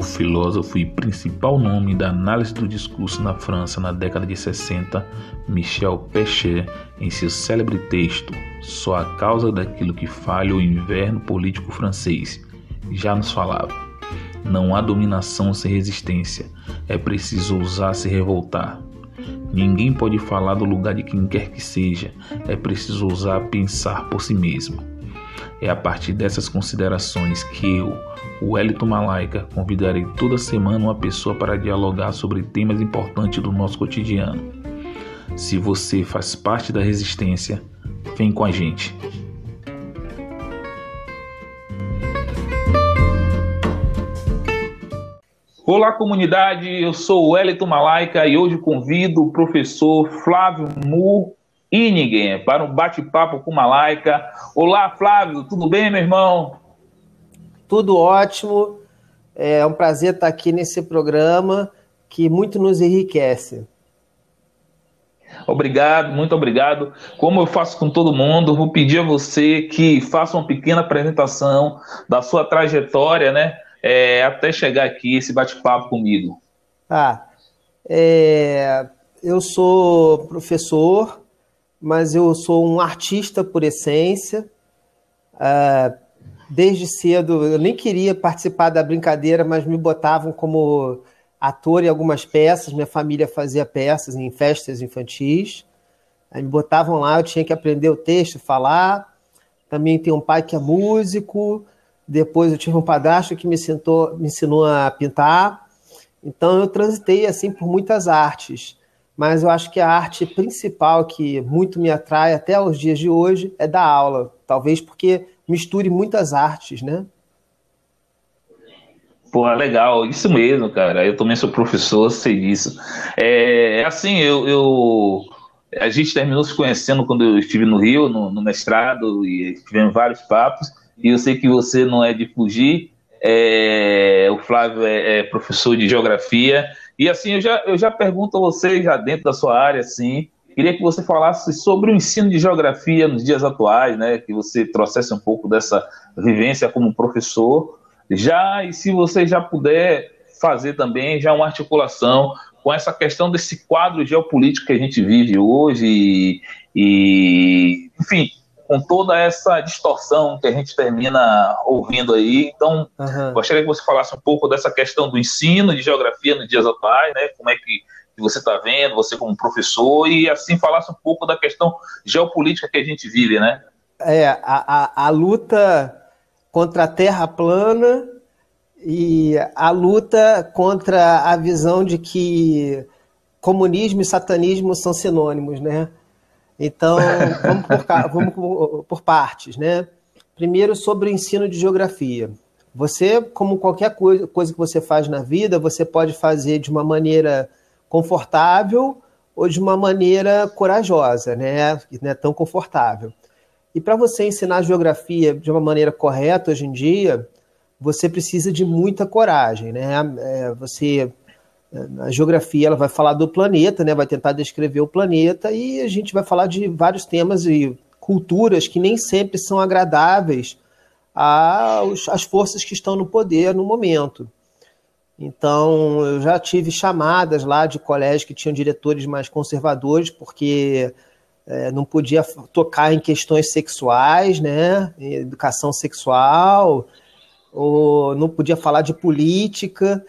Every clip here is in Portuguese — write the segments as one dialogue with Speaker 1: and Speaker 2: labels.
Speaker 1: o filósofo e principal nome da análise do discurso na França na década de 60, Michel Pechet, em seu célebre texto Só a causa daquilo que falha o inverno político francês, já nos falava: não há dominação sem resistência, é preciso ousar se revoltar. Ninguém pode falar do lugar de quem quer que seja, é preciso ousar pensar por si mesmo. É a partir dessas considerações que eu, Wellington Malaika, convidarei toda semana uma pessoa para dialogar sobre temas importantes do nosso cotidiano. Se você faz parte da resistência, vem com a gente. Olá, comunidade. Eu sou o Wellington Malaika e hoje convido o professor Flávio Mu Inigen para um bate-papo com Malaika. Olá, Flávio, tudo bem, meu irmão?
Speaker 2: Tudo ótimo. É um prazer estar aqui nesse programa que muito nos enriquece.
Speaker 1: Obrigado, muito obrigado. Como eu faço com todo mundo, vou pedir a você que faça uma pequena apresentação da sua trajetória, né? é, até chegar aqui esse bate-papo comigo?
Speaker 2: Ah, é, eu sou professor, mas eu sou um artista por essência. Ah, desde cedo, eu nem queria participar da brincadeira, mas me botavam como ator em algumas peças. Minha família fazia peças em festas infantis. Aí me botavam lá, eu tinha que aprender o texto, falar. Também tem um pai que é músico. Depois eu tive um padrasto que me, sentou, me ensinou a pintar. Então eu transitei assim por muitas artes. Mas eu acho que a arte principal que muito me atrai até os dias de hoje é da aula. Talvez porque misture muitas artes, né?
Speaker 1: Pô, legal, isso mesmo, cara. Eu também sou professor, sei disso. É assim, eu, eu a gente terminou se conhecendo quando eu estive no Rio, no, no mestrado, e tivemos vários papos e eu sei que você não é de fugir. É, o Flávio é, é, professor de geografia. E assim, eu já, eu já pergunto a você, já dentro da sua área, assim, queria que você falasse sobre o ensino de geografia nos dias atuais, né? Que você trouxesse um pouco dessa vivência como professor. Já, e se você já puder fazer também já uma articulação com essa questão desse quadro geopolítico que a gente vive hoje e, e enfim, com toda essa distorção que a gente termina ouvindo aí. Então, uhum. gostaria que você falasse um pouco dessa questão do ensino de geografia nos dias atuais, né? Como é que você está vendo, você como professor, e assim falasse um pouco da questão geopolítica que a gente vive, né?
Speaker 2: É, a, a, a luta contra a terra plana e a luta contra a visão de que comunismo e satanismo são sinônimos, né? Então, vamos por, vamos por, por partes, né? Primeiro, sobre o ensino de geografia. Você, como qualquer coisa, coisa que você faz na vida, você pode fazer de uma maneira confortável ou de uma maneira corajosa, né? Que não é tão confortável. E para você ensinar geografia de uma maneira correta hoje em dia, você precisa de muita coragem, né? É, você a geografia ela vai falar do planeta, né? vai tentar descrever o planeta e a gente vai falar de vários temas e culturas que nem sempre são agradáveis às forças que estão no poder no momento. Então, eu já tive chamadas lá de colégios que tinham diretores mais conservadores, porque é, não podia tocar em questões sexuais, né? Educação sexual, ou não podia falar de política.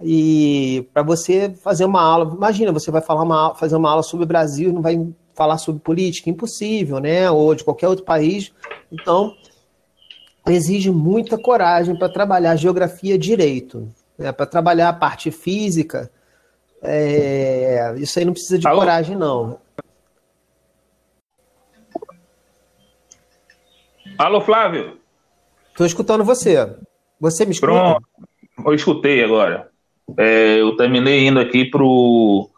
Speaker 2: E para você fazer uma aula, imagina, você vai falar uma, fazer uma aula sobre o Brasil, não vai falar sobre política, impossível, né? Ou de qualquer outro país. Então, exige muita coragem para trabalhar geografia direito, né? para trabalhar a parte física. É... isso aí não precisa de Alô? coragem, não.
Speaker 1: Alô, Flávio?
Speaker 2: Estou escutando você. Você me escuta?
Speaker 1: Pronto, eu escutei agora. É, eu terminei indo aqui pro.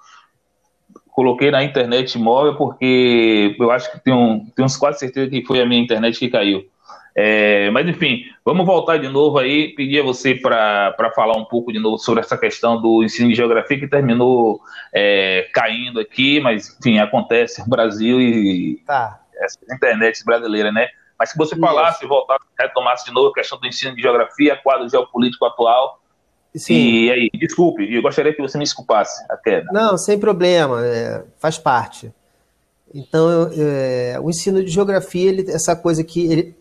Speaker 1: Coloquei na internet móvel porque eu acho que tenho, tenho uns quase certeza que foi a minha internet que caiu. É, mas enfim, vamos voltar de novo aí. Pedir a você para falar um pouco de novo sobre essa questão do ensino de geografia que terminou é, caindo aqui, mas enfim, acontece no Brasil e tá. essa internet brasileira, né? Mas se você falasse, voltasse, retomasse de novo a questão do ensino de geografia, quadro geopolítico atual, Sim. E aí, desculpe, eu gostaria que você me desculpasse a queda.
Speaker 2: Não, sem problema, é, faz parte. Então, é, o ensino de geografia, ele, essa coisa que ele,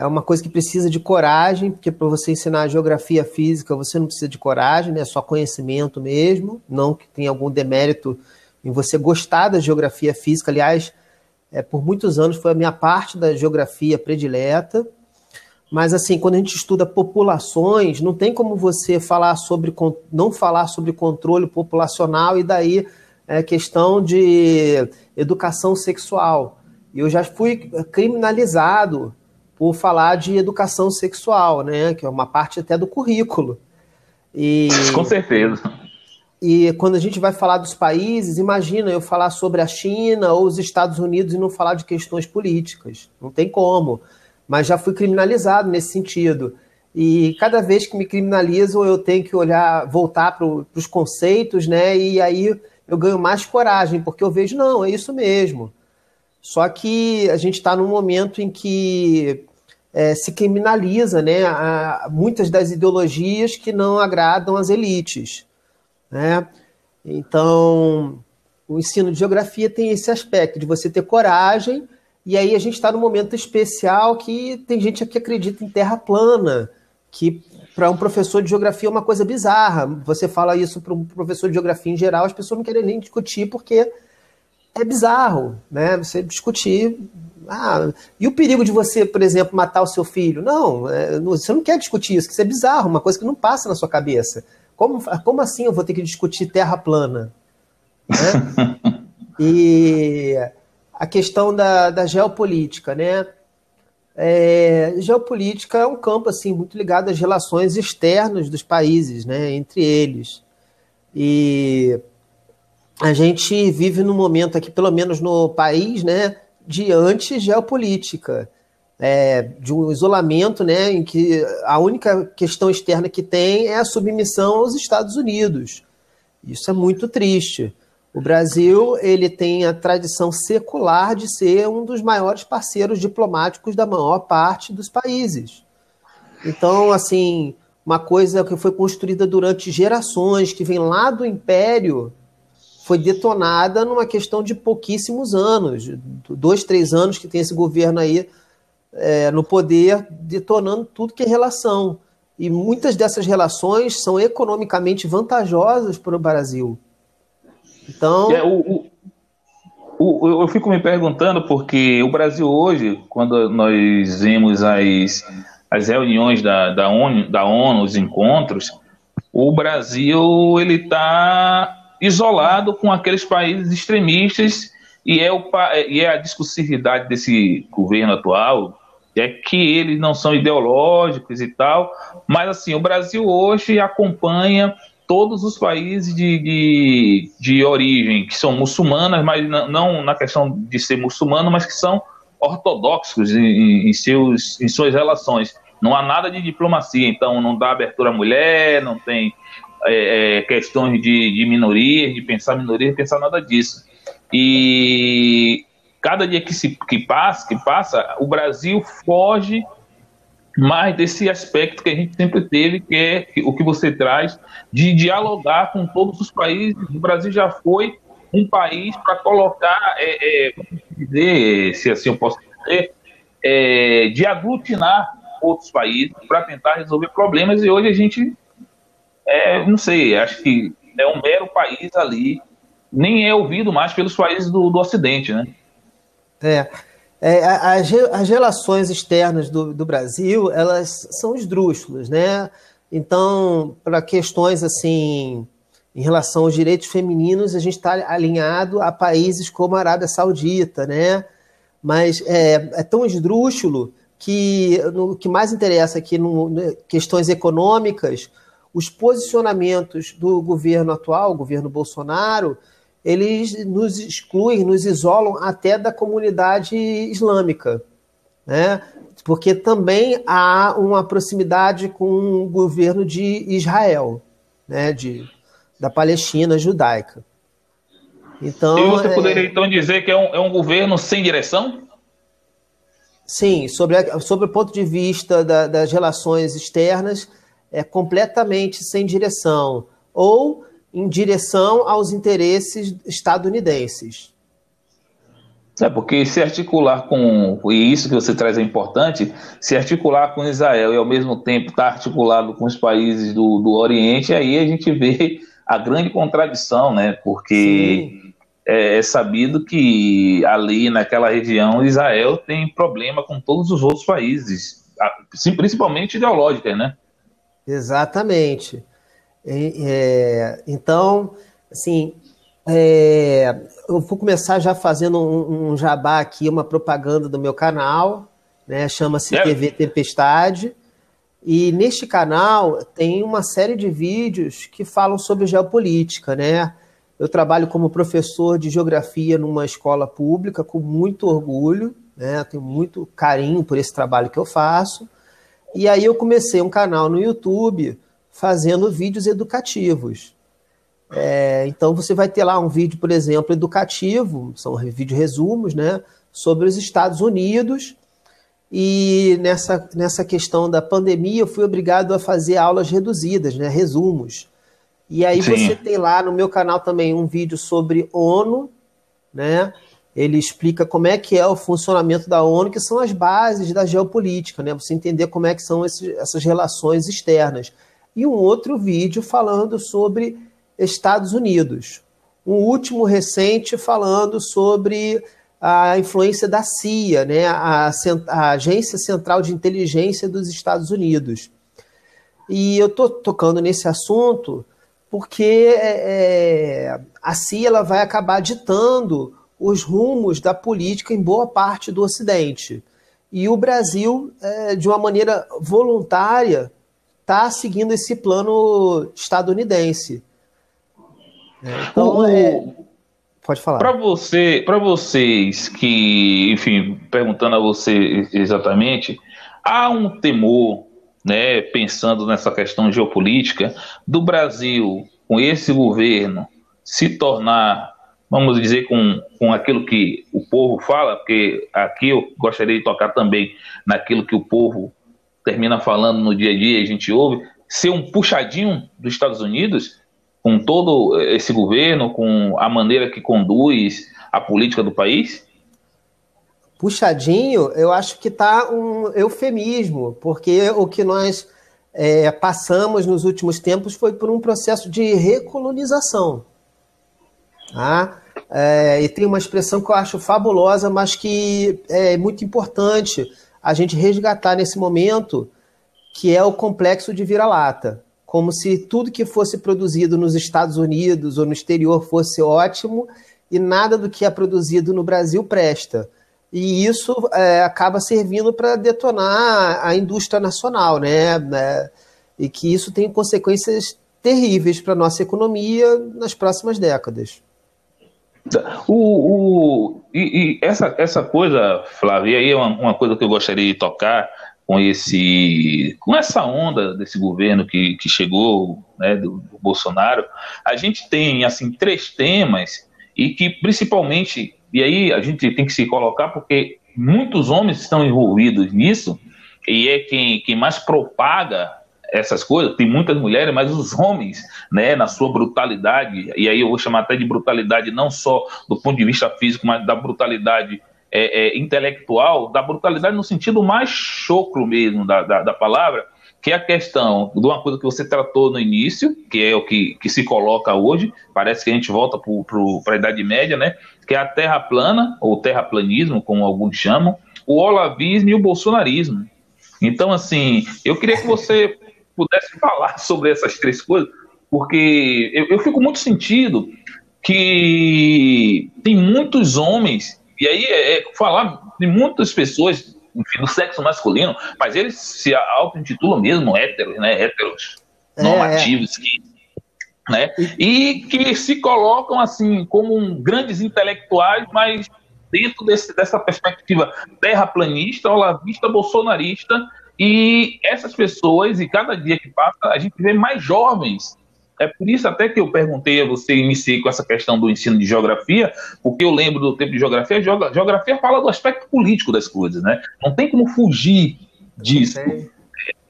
Speaker 2: é uma coisa que precisa de coragem, porque para você ensinar geografia física, você não precisa de coragem, né? é só conhecimento mesmo, não que tenha algum demérito em você gostar da geografia física. Aliás, é, por muitos anos foi a minha parte da geografia predileta. Mas assim, quando a gente estuda populações, não tem como você falar sobre não falar sobre controle populacional e daí é questão de educação sexual. Eu já fui criminalizado por falar de educação sexual, né, que é uma parte até do currículo.
Speaker 1: E, Com certeza.
Speaker 2: E quando a gente vai falar dos países, imagina eu falar sobre a China ou os Estados Unidos e não falar de questões políticas. Não tem como mas já fui criminalizado nesse sentido. E cada vez que me criminalizam, eu tenho que olhar, voltar para os conceitos, né? E aí eu ganho mais coragem, porque eu vejo, não, é isso mesmo. Só que a gente está num momento em que é, se criminaliza né, a, muitas das ideologias que não agradam às elites. Né? Então, o ensino de geografia tem esse aspecto de você ter coragem e aí a gente está num momento especial que tem gente que acredita em terra plana, que para um professor de geografia é uma coisa bizarra. Você fala isso para um professor de geografia em geral, as pessoas não querem nem discutir porque é bizarro, né? Você discutir. Ah, e o perigo de você, por exemplo, matar o seu filho? Não, é, você não quer discutir isso, que isso é bizarro, uma coisa que não passa na sua cabeça. Como, como assim eu vou ter que discutir terra plana? Né? e a questão da, da geopolítica, né? É, geopolítica é um campo assim muito ligado às relações externas dos países, né, entre eles. E a gente vive num momento aqui, pelo menos no país, né, de anti-geopolítica, é, de um isolamento, né, em que a única questão externa que tem é a submissão aos Estados Unidos. Isso é muito triste. O Brasil ele tem a tradição secular de ser um dos maiores parceiros diplomáticos da maior parte dos países. Então, assim, uma coisa que foi construída durante gerações, que vem lá do Império, foi detonada numa questão de pouquíssimos anos, dois, três anos que tem esse governo aí é, no poder, detonando tudo que é relação. E muitas dessas relações são economicamente vantajosas para o Brasil.
Speaker 1: Então. É, o, o, o, eu fico me perguntando porque o Brasil hoje, quando nós vemos as, as reuniões da, da, ONU, da ONU, os encontros, o Brasil ele está isolado com aqueles países extremistas e é, o, e é a discursividade desse governo atual é que eles não são ideológicos e tal, mas assim, o Brasil hoje acompanha todos os países de, de, de origem que são muçulmanas, mas não na questão de ser muçulmano, mas que são ortodoxos em, em, seus, em suas relações. Não há nada de diplomacia, então não dá abertura à mulher, não tem é, é, questões de, de minorias, de pensar minorias, pensar nada disso. E cada dia que, se, que, passa, que passa, o Brasil foge mais desse aspecto que a gente sempre teve, que é o que você traz, de dialogar com todos os países. O Brasil já foi um país para colocar, é, é, dizer, se assim eu posso dizer, é, de aglutinar outros países para tentar resolver problemas. E hoje a gente, é, não sei, acho que é um mero país ali, nem é ouvido mais pelos países do, do Ocidente, né?
Speaker 2: É. É, as, as relações externas do, do Brasil, elas são esdrúxulas, né? Então, para questões assim, em relação aos direitos femininos, a gente está alinhado a países como a Arábia Saudita, né? Mas é, é tão esdrúxulo que no que mais interessa aqui, no, questões econômicas, os posicionamentos do governo atual, o governo Bolsonaro, eles nos excluem, nos isolam até da comunidade islâmica, né? Porque também há uma proximidade com o governo de Israel, né? De, da Palestina judaica.
Speaker 1: Então, e você é... poderia então dizer que é um, é um governo sem direção?
Speaker 2: Sim, sobre, a, sobre o ponto de vista da, das relações externas, é completamente sem direção ou em direção aos interesses estadunidenses.
Speaker 1: É, porque se articular com, e isso que você traz é importante, se articular com Israel e ao mesmo tempo estar tá articulado com os países do, do Oriente, aí a gente vê a grande contradição, né? Porque é, é, sabido que ali naquela região Israel tem problema com todos os outros países, principalmente ideológicas, né?
Speaker 2: Exatamente. É, então, assim, é, eu vou começar já fazendo um, um, jabá aqui, uma propaganda do meu canal, né? Chama-se é. TV Tempestade. E neste canal tem uma série de vídeos que falam sobre geopolítica, né? Eu trabalho como professor de geografia numa escola pública com muito orgulho, né? Tenho muito carinho por esse trabalho que eu faço. E aí eu comecei um canal no YouTube fazendo vídeos educativos. É, então você vai ter lá um vídeo, por exemplo, educativo, são vídeo resumos, né, sobre os Estados Unidos. E nessa, nessa questão da pandemia, eu fui obrigado a fazer aulas reduzidas, né, resumos. E aí Sim. você tem lá no meu canal também um vídeo sobre ONU, né? Ele explica como é que é o funcionamento da ONU, que são as bases da geopolítica, né? Você entender como é que são esses, essas relações externas. E um outro vídeo falando sobre Estados Unidos. Um último recente falando sobre a influência da CIA, né, a, a Agência Central de Inteligência dos Estados Unidos. E eu estou tocando nesse assunto porque é, é, a CIA ela vai acabar ditando os rumos da política em boa parte do Ocidente. E o Brasil, é, de uma maneira voluntária, está seguindo esse plano estadunidense.
Speaker 1: É, então, é... Pode falar. Para você, para vocês que, enfim, perguntando a você exatamente, há um temor, né, pensando nessa questão geopolítica, do Brasil com esse governo se tornar, vamos dizer, com, com aquilo que o povo fala, porque aqui eu gostaria de tocar também naquilo que o povo termina falando no dia a dia, a gente ouve, ser um puxadinho dos Estados Unidos com todo esse governo, com a maneira que conduz a política do país?
Speaker 2: Puxadinho, eu acho que está um eufemismo, porque o que nós é, passamos nos últimos tempos foi por um processo de recolonização. Tá? É, e tem uma expressão que eu acho fabulosa, mas que é muito importante a gente resgatar nesse momento, que é o complexo de vira-lata como se tudo que fosse produzido nos Estados Unidos ou no exterior fosse ótimo e nada do que é produzido no Brasil presta. E isso é, acaba servindo para detonar a indústria nacional, né? É, e que isso tem consequências terríveis para a nossa economia nas próximas décadas.
Speaker 1: O, o, e, e essa, essa coisa, Flávia, aí é uma, uma coisa que eu gostaria de tocar, com esse com essa onda desse governo que, que chegou né, do, do, Bolsonaro. A gente tem assim três temas e que principalmente e aí a gente tem que se colocar porque muitos homens estão envolvidos nisso e é quem, quem mais propaga essas coisas, tem muitas mulheres, mas os homens, né, na sua brutalidade, e aí eu vou chamar até de brutalidade não só do ponto de vista físico, mas da brutalidade é, é, intelectual da brutalidade no sentido mais chocro mesmo da, da, da, palavra, que é a questão de uma coisa que você tratou no início, que é o que, que se coloca hoje, parece que a gente volta para a Idade Média, né? Que é a terra plana, ou terraplanismo, como alguns chamam, o olavismo e o bolsonarismo. Então, assim, eu queria que você pudesse falar sobre essas três coisas, porque eu, eu fico muito sentido que tem muitos homens e aí é, é falar de muitas pessoas enfim, do sexo masculino, mas eles se auto-intitulam mesmo héteros, né? Héteros é, normativos, é. que, né? E que se colocam assim como um, grandes intelectuais, mas dentro desse, dessa perspectiva terraplanista, olavista, bolsonarista, e essas pessoas, e cada dia que passa, a gente vê mais jovens é por isso até que eu perguntei a você, iniciei com essa questão do ensino de geografia, porque eu lembro do tempo de geografia, geografia fala do aspecto político das coisas, né? Não tem como fugir disso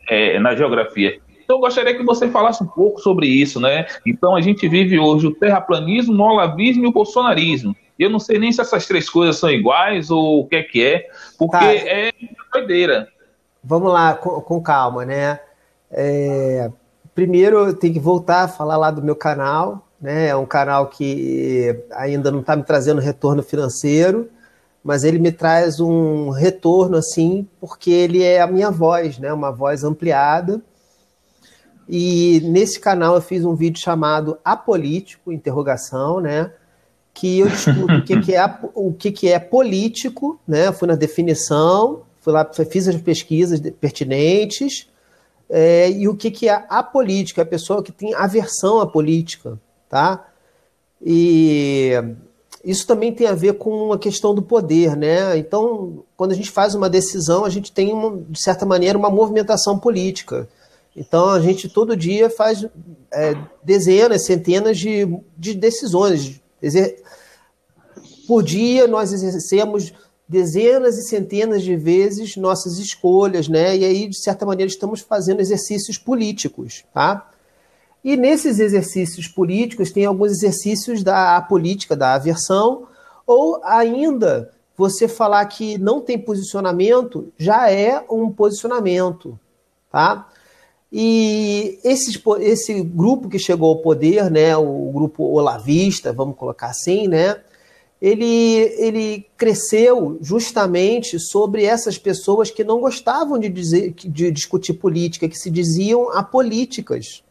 Speaker 1: é, na geografia. Então eu gostaria que você falasse um pouco sobre isso, né? Então a gente vive hoje o terraplanismo, o olavismo e o bolsonarismo. Eu não sei nem se essas três coisas são iguais ou o que é que é, porque tá. é doideira.
Speaker 2: Vamos lá, com, com calma, né? É, primeiro eu tenho que voltar a falar lá do meu canal, né? É um canal que ainda não está me trazendo retorno financeiro, mas ele me traz um retorno assim, porque ele é a minha voz, né? Uma voz ampliada. E nesse canal eu fiz um vídeo chamado Apolítico, interrogação, né? Que eu discuto o que, que, é, o que, que é político, né? Eu fui na definição, fui lá, fiz as pesquisas pertinentes, é, e o que, que é a política, a pessoa que tem aversão à política, tá? E isso também tem a ver com a questão do poder, né? Então, quando a gente faz uma decisão, a gente tem, uma, de certa maneira, uma movimentação política. Então, a gente todo dia faz é, dezenas, centenas de, de decisões. Por dia, nós exercemos dezenas e centenas de vezes nossas escolhas, né? E aí, de certa maneira, estamos fazendo exercícios políticos, tá? E nesses exercícios políticos tem alguns exercícios da política, da aversão, ou ainda você falar que não tem posicionamento já é um posicionamento, tá? E esse, esse grupo que chegou ao poder, né, o grupo olavista, vamos colocar assim, né, ele, ele cresceu justamente sobre essas pessoas que não gostavam de, dizer, de discutir política, que se diziam apolíticas.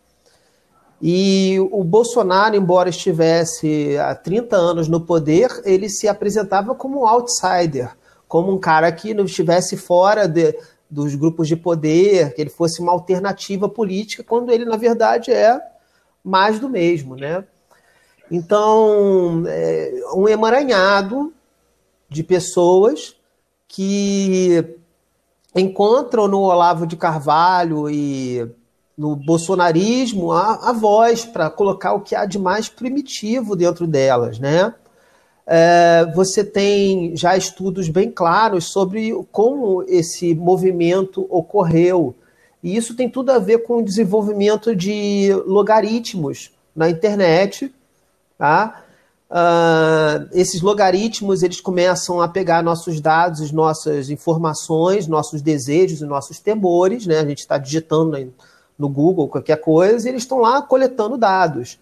Speaker 2: E o Bolsonaro, embora estivesse há 30 anos no poder, ele se apresentava como um outsider, como um cara que não estivesse fora de, dos grupos de poder, que ele fosse uma alternativa política, quando ele, na verdade, é mais do mesmo, né? Então, é um emaranhado de pessoas que encontram no Olavo de Carvalho e no bolsonarismo a, a voz para colocar o que há de mais primitivo dentro delas, né? É, você tem já estudos bem claros sobre como esse movimento ocorreu. E isso tem tudo a ver com o desenvolvimento de logaritmos na internet, Tá? Uh, esses logaritmos eles começam a pegar nossos dados, nossas informações, nossos desejos e nossos temores, né? A gente está digitando no Google qualquer coisa e eles estão lá coletando dados.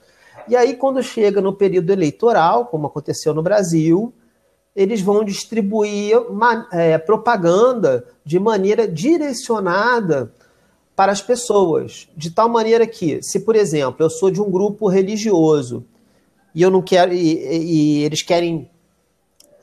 Speaker 2: E aí, quando chega no período eleitoral, como aconteceu no Brasil, eles vão distribuir é, propaganda de maneira direcionada para as pessoas, de tal maneira que, se por exemplo eu sou de um grupo religioso e eu não quero e, e eles querem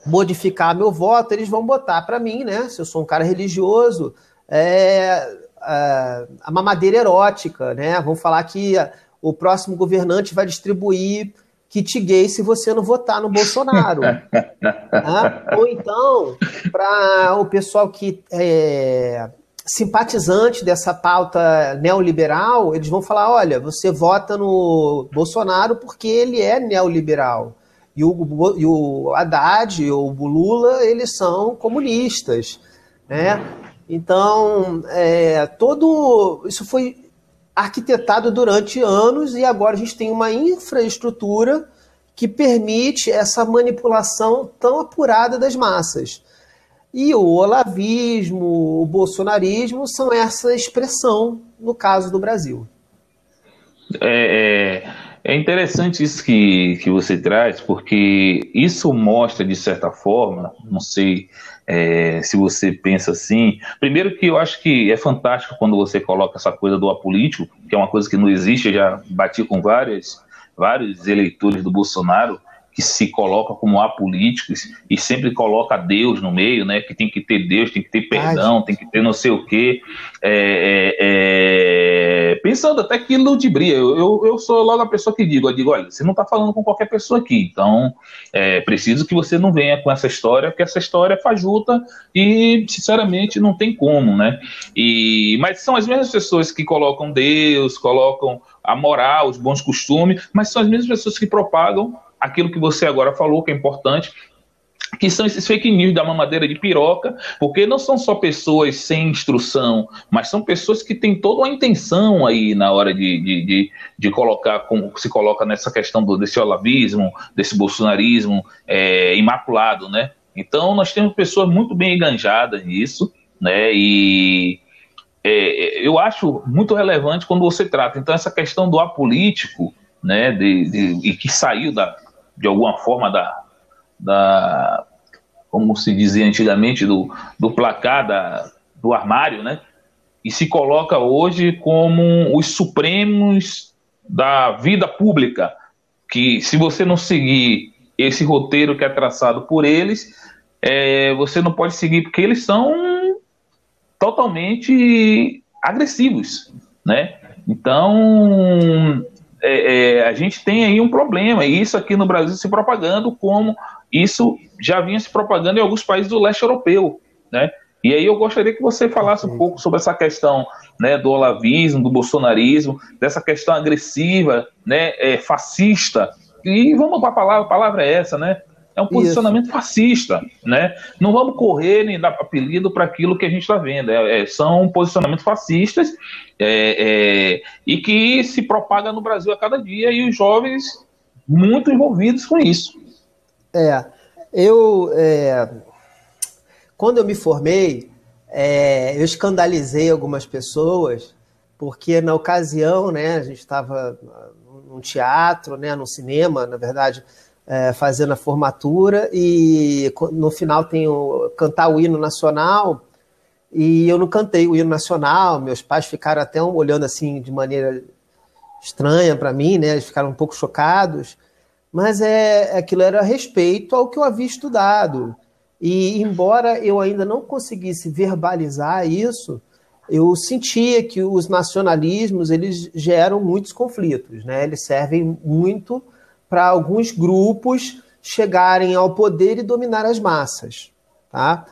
Speaker 2: modificar meu voto, eles vão botar para mim, né? Se eu sou um cara religioso, é, é, a mamadeira erótica, né? Vão falar que o próximo governante vai distribuir kit gay se você não votar no Bolsonaro. né? Ou então, para o pessoal que é, simpatizante dessa pauta neoliberal, eles vão falar: olha, você vota no Bolsonaro porque ele é neoliberal. E o, e o Haddad ou o Lula, eles são comunistas. Né? Então, é, todo isso foi arquitetado durante anos e agora a gente tem uma infraestrutura que permite essa manipulação tão apurada das massas. E o olavismo, o bolsonarismo são essa expressão no caso do Brasil.
Speaker 1: É, é, é, interessante isso que, que você traz, porque isso mostra, de certa forma, não sei é, se você pensa assim. Primeiro, que eu acho que é fantástico quando você coloca essa coisa do apolítico, que é uma coisa que não existe, eu já bati com várias, vários eleitores do Bolsonaro que se coloca como apolíticos e sempre coloca Deus no meio, né? Que tem que ter Deus, tem que ter perdão, tem que ter não sei o quê. É, é, é... pensando até que ludibria. Eu, eu, eu, sou logo a pessoa que digo, eu digo, olha, você não está falando com qualquer pessoa aqui, então é preciso que você não venha com essa história, porque essa história é fajuta e, sinceramente, não tem como, né? E, mas são as mesmas pessoas que colocam Deus, colocam a moral, os bons costumes, mas são as mesmas pessoas que propagam aquilo que você agora falou, que é importante, que são esses fake news da mamadeira de piroca, porque não são só pessoas sem instrução, mas são pessoas que têm toda uma intenção aí na hora de, de, de, de colocar, como se coloca nessa questão do, desse olavismo, desse bolsonarismo é, imaculado, né? Então nós temos pessoas muito bem enganjadas nisso, né? E é, eu acho muito relevante quando você trata, então, essa questão do apolítico, né? De, de, e que saiu da, de alguma forma da, da como se dizia antigamente, do, do placar da, do armário, né? E se coloca hoje como os supremos da vida pública, que se você não seguir esse roteiro que é traçado por eles, é, você não pode seguir, porque eles são totalmente agressivos, né? Então, é, é, a gente tem aí um problema, e isso aqui no Brasil se propagando como isso já vinha se propagando em alguns países do leste europeu, né? E aí eu gostaria que você falasse um pouco sobre essa questão né, do olavismo, do bolsonarismo, dessa questão agressiva, né, é, fascista. E vamos para a palavra, a palavra é essa, né? É um posicionamento Isso. fascista, né? Não vamos correr nem dar apelido para aquilo que a gente está vendo. É, é, são posicionamentos fascistas é, é, e que se propaga no Brasil a cada dia e os jovens muito envolvidos com isso.
Speaker 2: É, eu é, quando eu me formei, é, eu escandalizei algumas pessoas porque na ocasião, né, a gente estava num teatro, né, num cinema, na verdade é, fazendo a formatura e no final tem o cantar o hino nacional e eu não cantei o hino nacional, meus pais ficaram até olhando assim de maneira estranha para mim, né? Eles ficaram um pouco chocados, mas é aquilo era respeito ao que eu havia estudado. E embora eu ainda não conseguisse verbalizar isso, eu sentia que os nacionalismos eles geram muitos conflitos, né? Eles servem muito para alguns grupos chegarem ao poder e dominar as massas. Tá?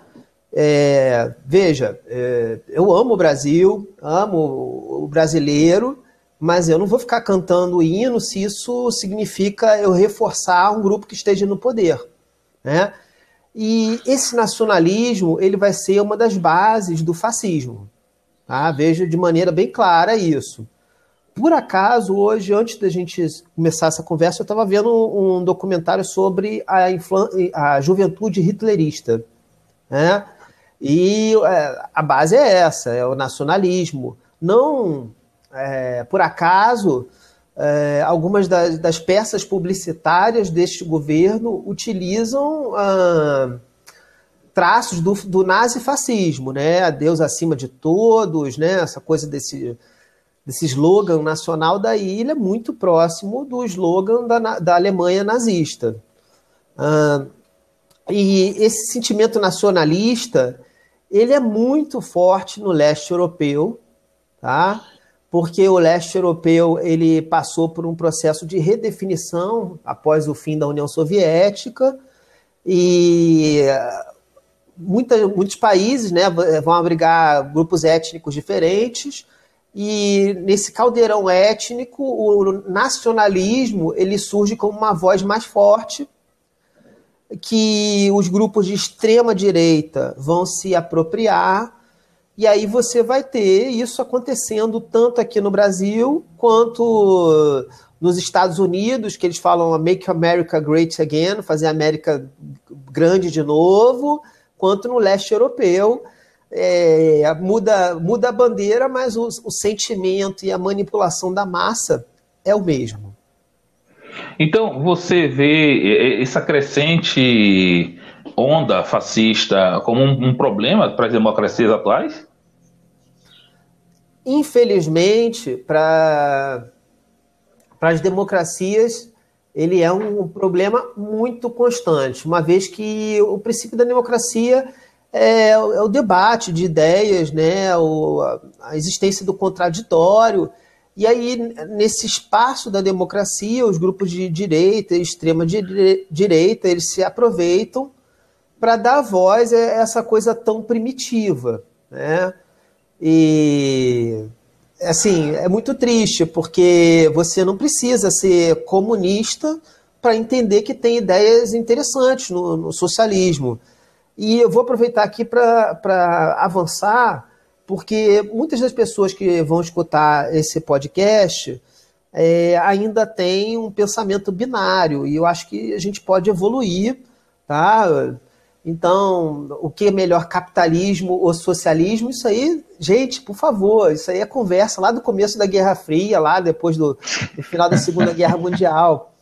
Speaker 2: É, veja, é, eu amo o Brasil, amo o brasileiro, mas eu não vou ficar cantando hino se isso significa eu reforçar um grupo que esteja no poder. Né? E esse nacionalismo ele vai ser uma das bases do fascismo. Tá? Veja de maneira bem clara isso. Por acaso, hoje, antes da gente começar essa conversa, eu estava vendo um, um, documentário sobre a, a juventude hitlerista. Né? E é, a base é essa, é o nacionalismo. Não, é, por acaso, é, algumas das, das, peças publicitárias deste governo utilizam ah, traços do, do nazifascismo, né? A Deus acima de todos, né? essa coisa desse desse slogan nacional da ilha, muito próximo do slogan da, da Alemanha nazista. Ah, e esse sentimento nacionalista, ele é muito forte no leste europeu, tá? porque o leste europeu ele passou por um processo de redefinição após o fim da União Soviética e muita, muitos países né, vão abrigar grupos étnicos diferentes e nesse caldeirão étnico, o nacionalismo ele surge como uma voz mais forte que os grupos de extrema direita vão se apropriar e aí você vai ter isso acontecendo tanto aqui no Brasil quanto nos Estados Unidos, que eles falam Make America Great Again, fazer a América grande de novo, quanto no leste europeu, é, muda, muda a bandeira, mas o, o sentimento e a manipulação da massa é o mesmo.
Speaker 1: Então, você vê essa crescente onda fascista como um, problema para as democracias atuais?
Speaker 2: Infelizmente, para as democracias, ele é um problema muito constante, uma vez que o princípio da democracia é, é o debate de ideias, né, o, a existência do contraditório. E aí, nesse espaço da democracia, os grupos de direita e extrema direita, eles se aproveitam para dar voz a essa coisa tão primitiva, né? E assim, é muito triste, porque você não precisa ser comunista para entender que tem ideias interessantes no, no, socialismo. E eu vou aproveitar aqui para avançar, porque muitas das pessoas que vão escutar esse podcast é, ainda têm um pensamento binário, e eu acho que a gente pode evoluir, tá? Então, o que é melhor, capitalismo ou socialismo? Isso aí, gente, por favor, isso aí é conversa lá do começo da Guerra Fria, lá depois do, do final da Segunda Guerra Mundial.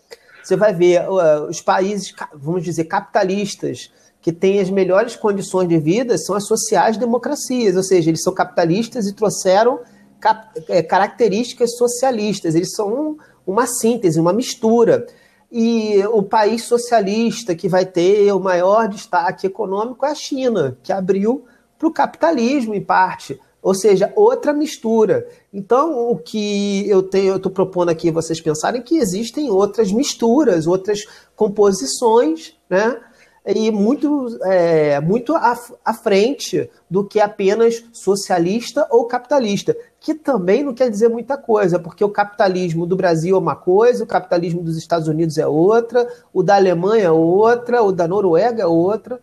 Speaker 2: Você vai ver os países, vamos dizer, capitalistas, que têm as melhores condições de vida são as sociais-democracias, ou seja, eles são capitalistas e trouxeram cap é, características socialistas, eles são um, uma síntese, uma mistura. E o país socialista que vai ter o maior destaque econômico é a China, que abriu para o capitalismo, em parte. Ou seja, outra mistura. Então, o que eu tenho, estou propondo aqui vocês pensarem que existem outras misturas, outras composições, né? E muito, é, muito à, à frente do que apenas socialista ou capitalista que também não quer dizer muita coisa, porque o capitalismo do Brasil é uma coisa, o capitalismo dos Estados Unidos é outra, o da Alemanha é outra, o da Noruega é outra,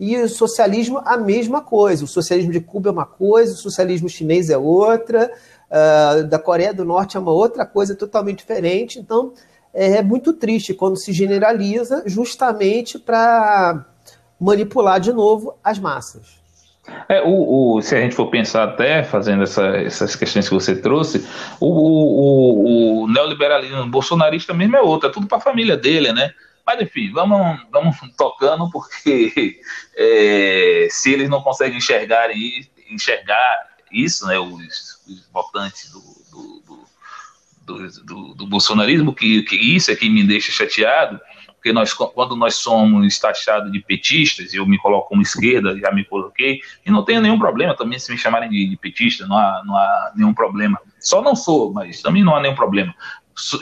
Speaker 2: e o socialismo a mesma coisa. O socialismo de Cuba é uma coisa, o socialismo chinês é outra, uh, da Coreia do Norte é uma outra coisa totalmente diferente. Então, é muito triste quando se generaliza justamente para manipular de novo as massas.
Speaker 1: É, o, o, se a gente for pensar até, fazendo essa, essas questões que você trouxe, o, o, neoliberalismo bolsonarista mesmo é outro, é tudo para a família dele, né? Mas enfim, vamos, vamos tocando, porque é, se eles não conseguem enxergar, enxergar isso, né, os, os votantes do, do, do, do bolsonarismo, que, que isso é que me deixa chateado, porque nós, quando nós somos taxados de petistas, eu me coloco como esquerda, já me coloquei, e não tenho nenhum problema também se me chamarem de, de petista, não há, não há nenhum problema. Só não sou, mas também não há nenhum problema.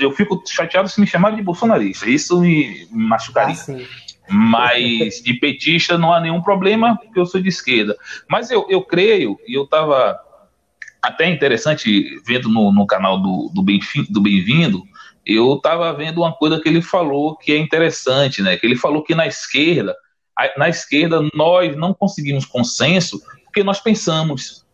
Speaker 1: Eu fico chateado se me chamarem de bolsonarista, isso me, me machucaria. Ah, mas de petista não há nenhum problema, porque eu sou de esquerda. Mas eu, eu creio, e eu estava até interessante vendo no, no canal do, do Bem-vindo, Bem eu estava vendo uma coisa que ele falou que é interessante, né? Que ele falou que na esquerda, na esquerda nós não conseguimos consenso porque nós pensamos.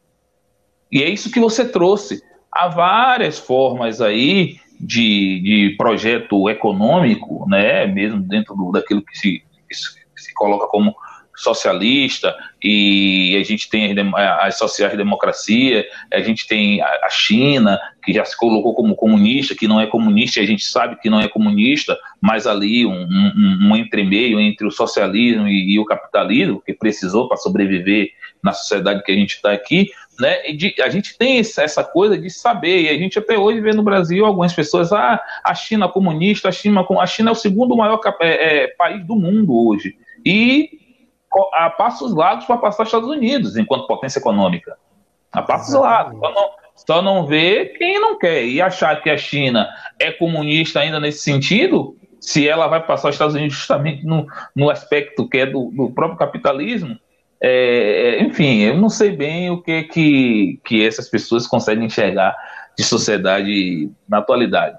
Speaker 1: E é isso que você trouxe. Há várias formas aí de, de projeto econômico, né? Mesmo dentro do, daquilo que se, que se coloca como socialista e a gente tem as sociais-democracia, a gente tem a China, que já se colocou como comunista, que não é comunista, e a gente sabe que não é comunista, mas ali um, um, um entremeio entre o socialismo e, e o capitalismo, que precisou para sobreviver na sociedade que a gente está aqui, né? De, a gente tem essa coisa de saber, e a gente até hoje vê no Brasil algumas pessoas, ah, a China comunista, a China, a China é o segundo maior é, é, país do mundo hoje. E a passos largos para passar os Estados Unidos enquanto potência econômica. A passos largos. Só não, só não vê quem não quer. E achar que a China é comunista ainda nesse sentido, se ela vai passar os Estados Unidos justamente no, no aspecto que é do, do próprio capitalismo, é, enfim, eu não sei bem o que, que, que essas pessoas conseguem enxergar de sociedade na atualidade.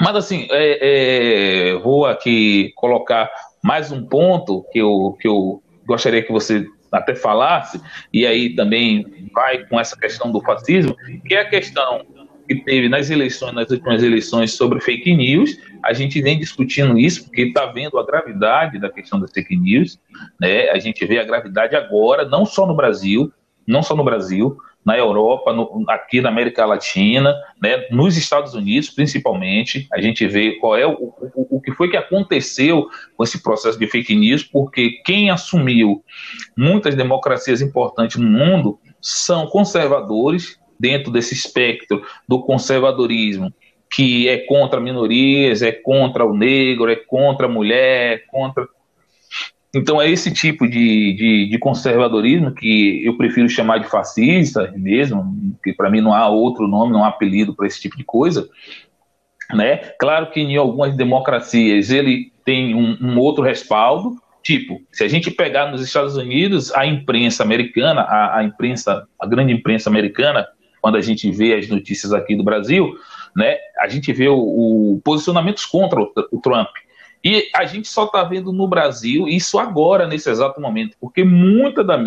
Speaker 1: Mas assim, é, é, vou aqui colocar mais um ponto que eu, que eu gostaria que você até falasse, e aí também vai com essa questão do fascismo, que é a questão que teve nas eleições, nas últimas eleições sobre fake news. A gente vem discutindo isso porque está vendo a gravidade da questão das fake news, né? A gente vê a gravidade agora, não só no Brasil, não só no Brasil, na Europa, no, aqui na América Latina, né, nos Estados Unidos principalmente, a gente vê qual é o, o, o que foi que aconteceu com esse processo de fake news, porque quem assumiu muitas democracias importantes no mundo são conservadores dentro desse espectro do conservadorismo, que é contra minorias, é contra o negro, é contra a mulher, é contra então é esse tipo de, de, de, conservadorismo que eu prefiro chamar de fascista mesmo, que para mim não há outro nome, não há apelido para esse tipo de coisa. Né? Claro que em algumas democracias ele tem um, um, outro respaldo, tipo, se a gente pegar nos Estados Unidos, a imprensa americana, a, a imprensa, a grande imprensa americana, quando a gente vê as notícias aqui do Brasil, né? A gente vê o, o posicionamentos contra o, o Trump. E a gente só está vendo no Brasil isso agora, nesse exato momento, porque muita da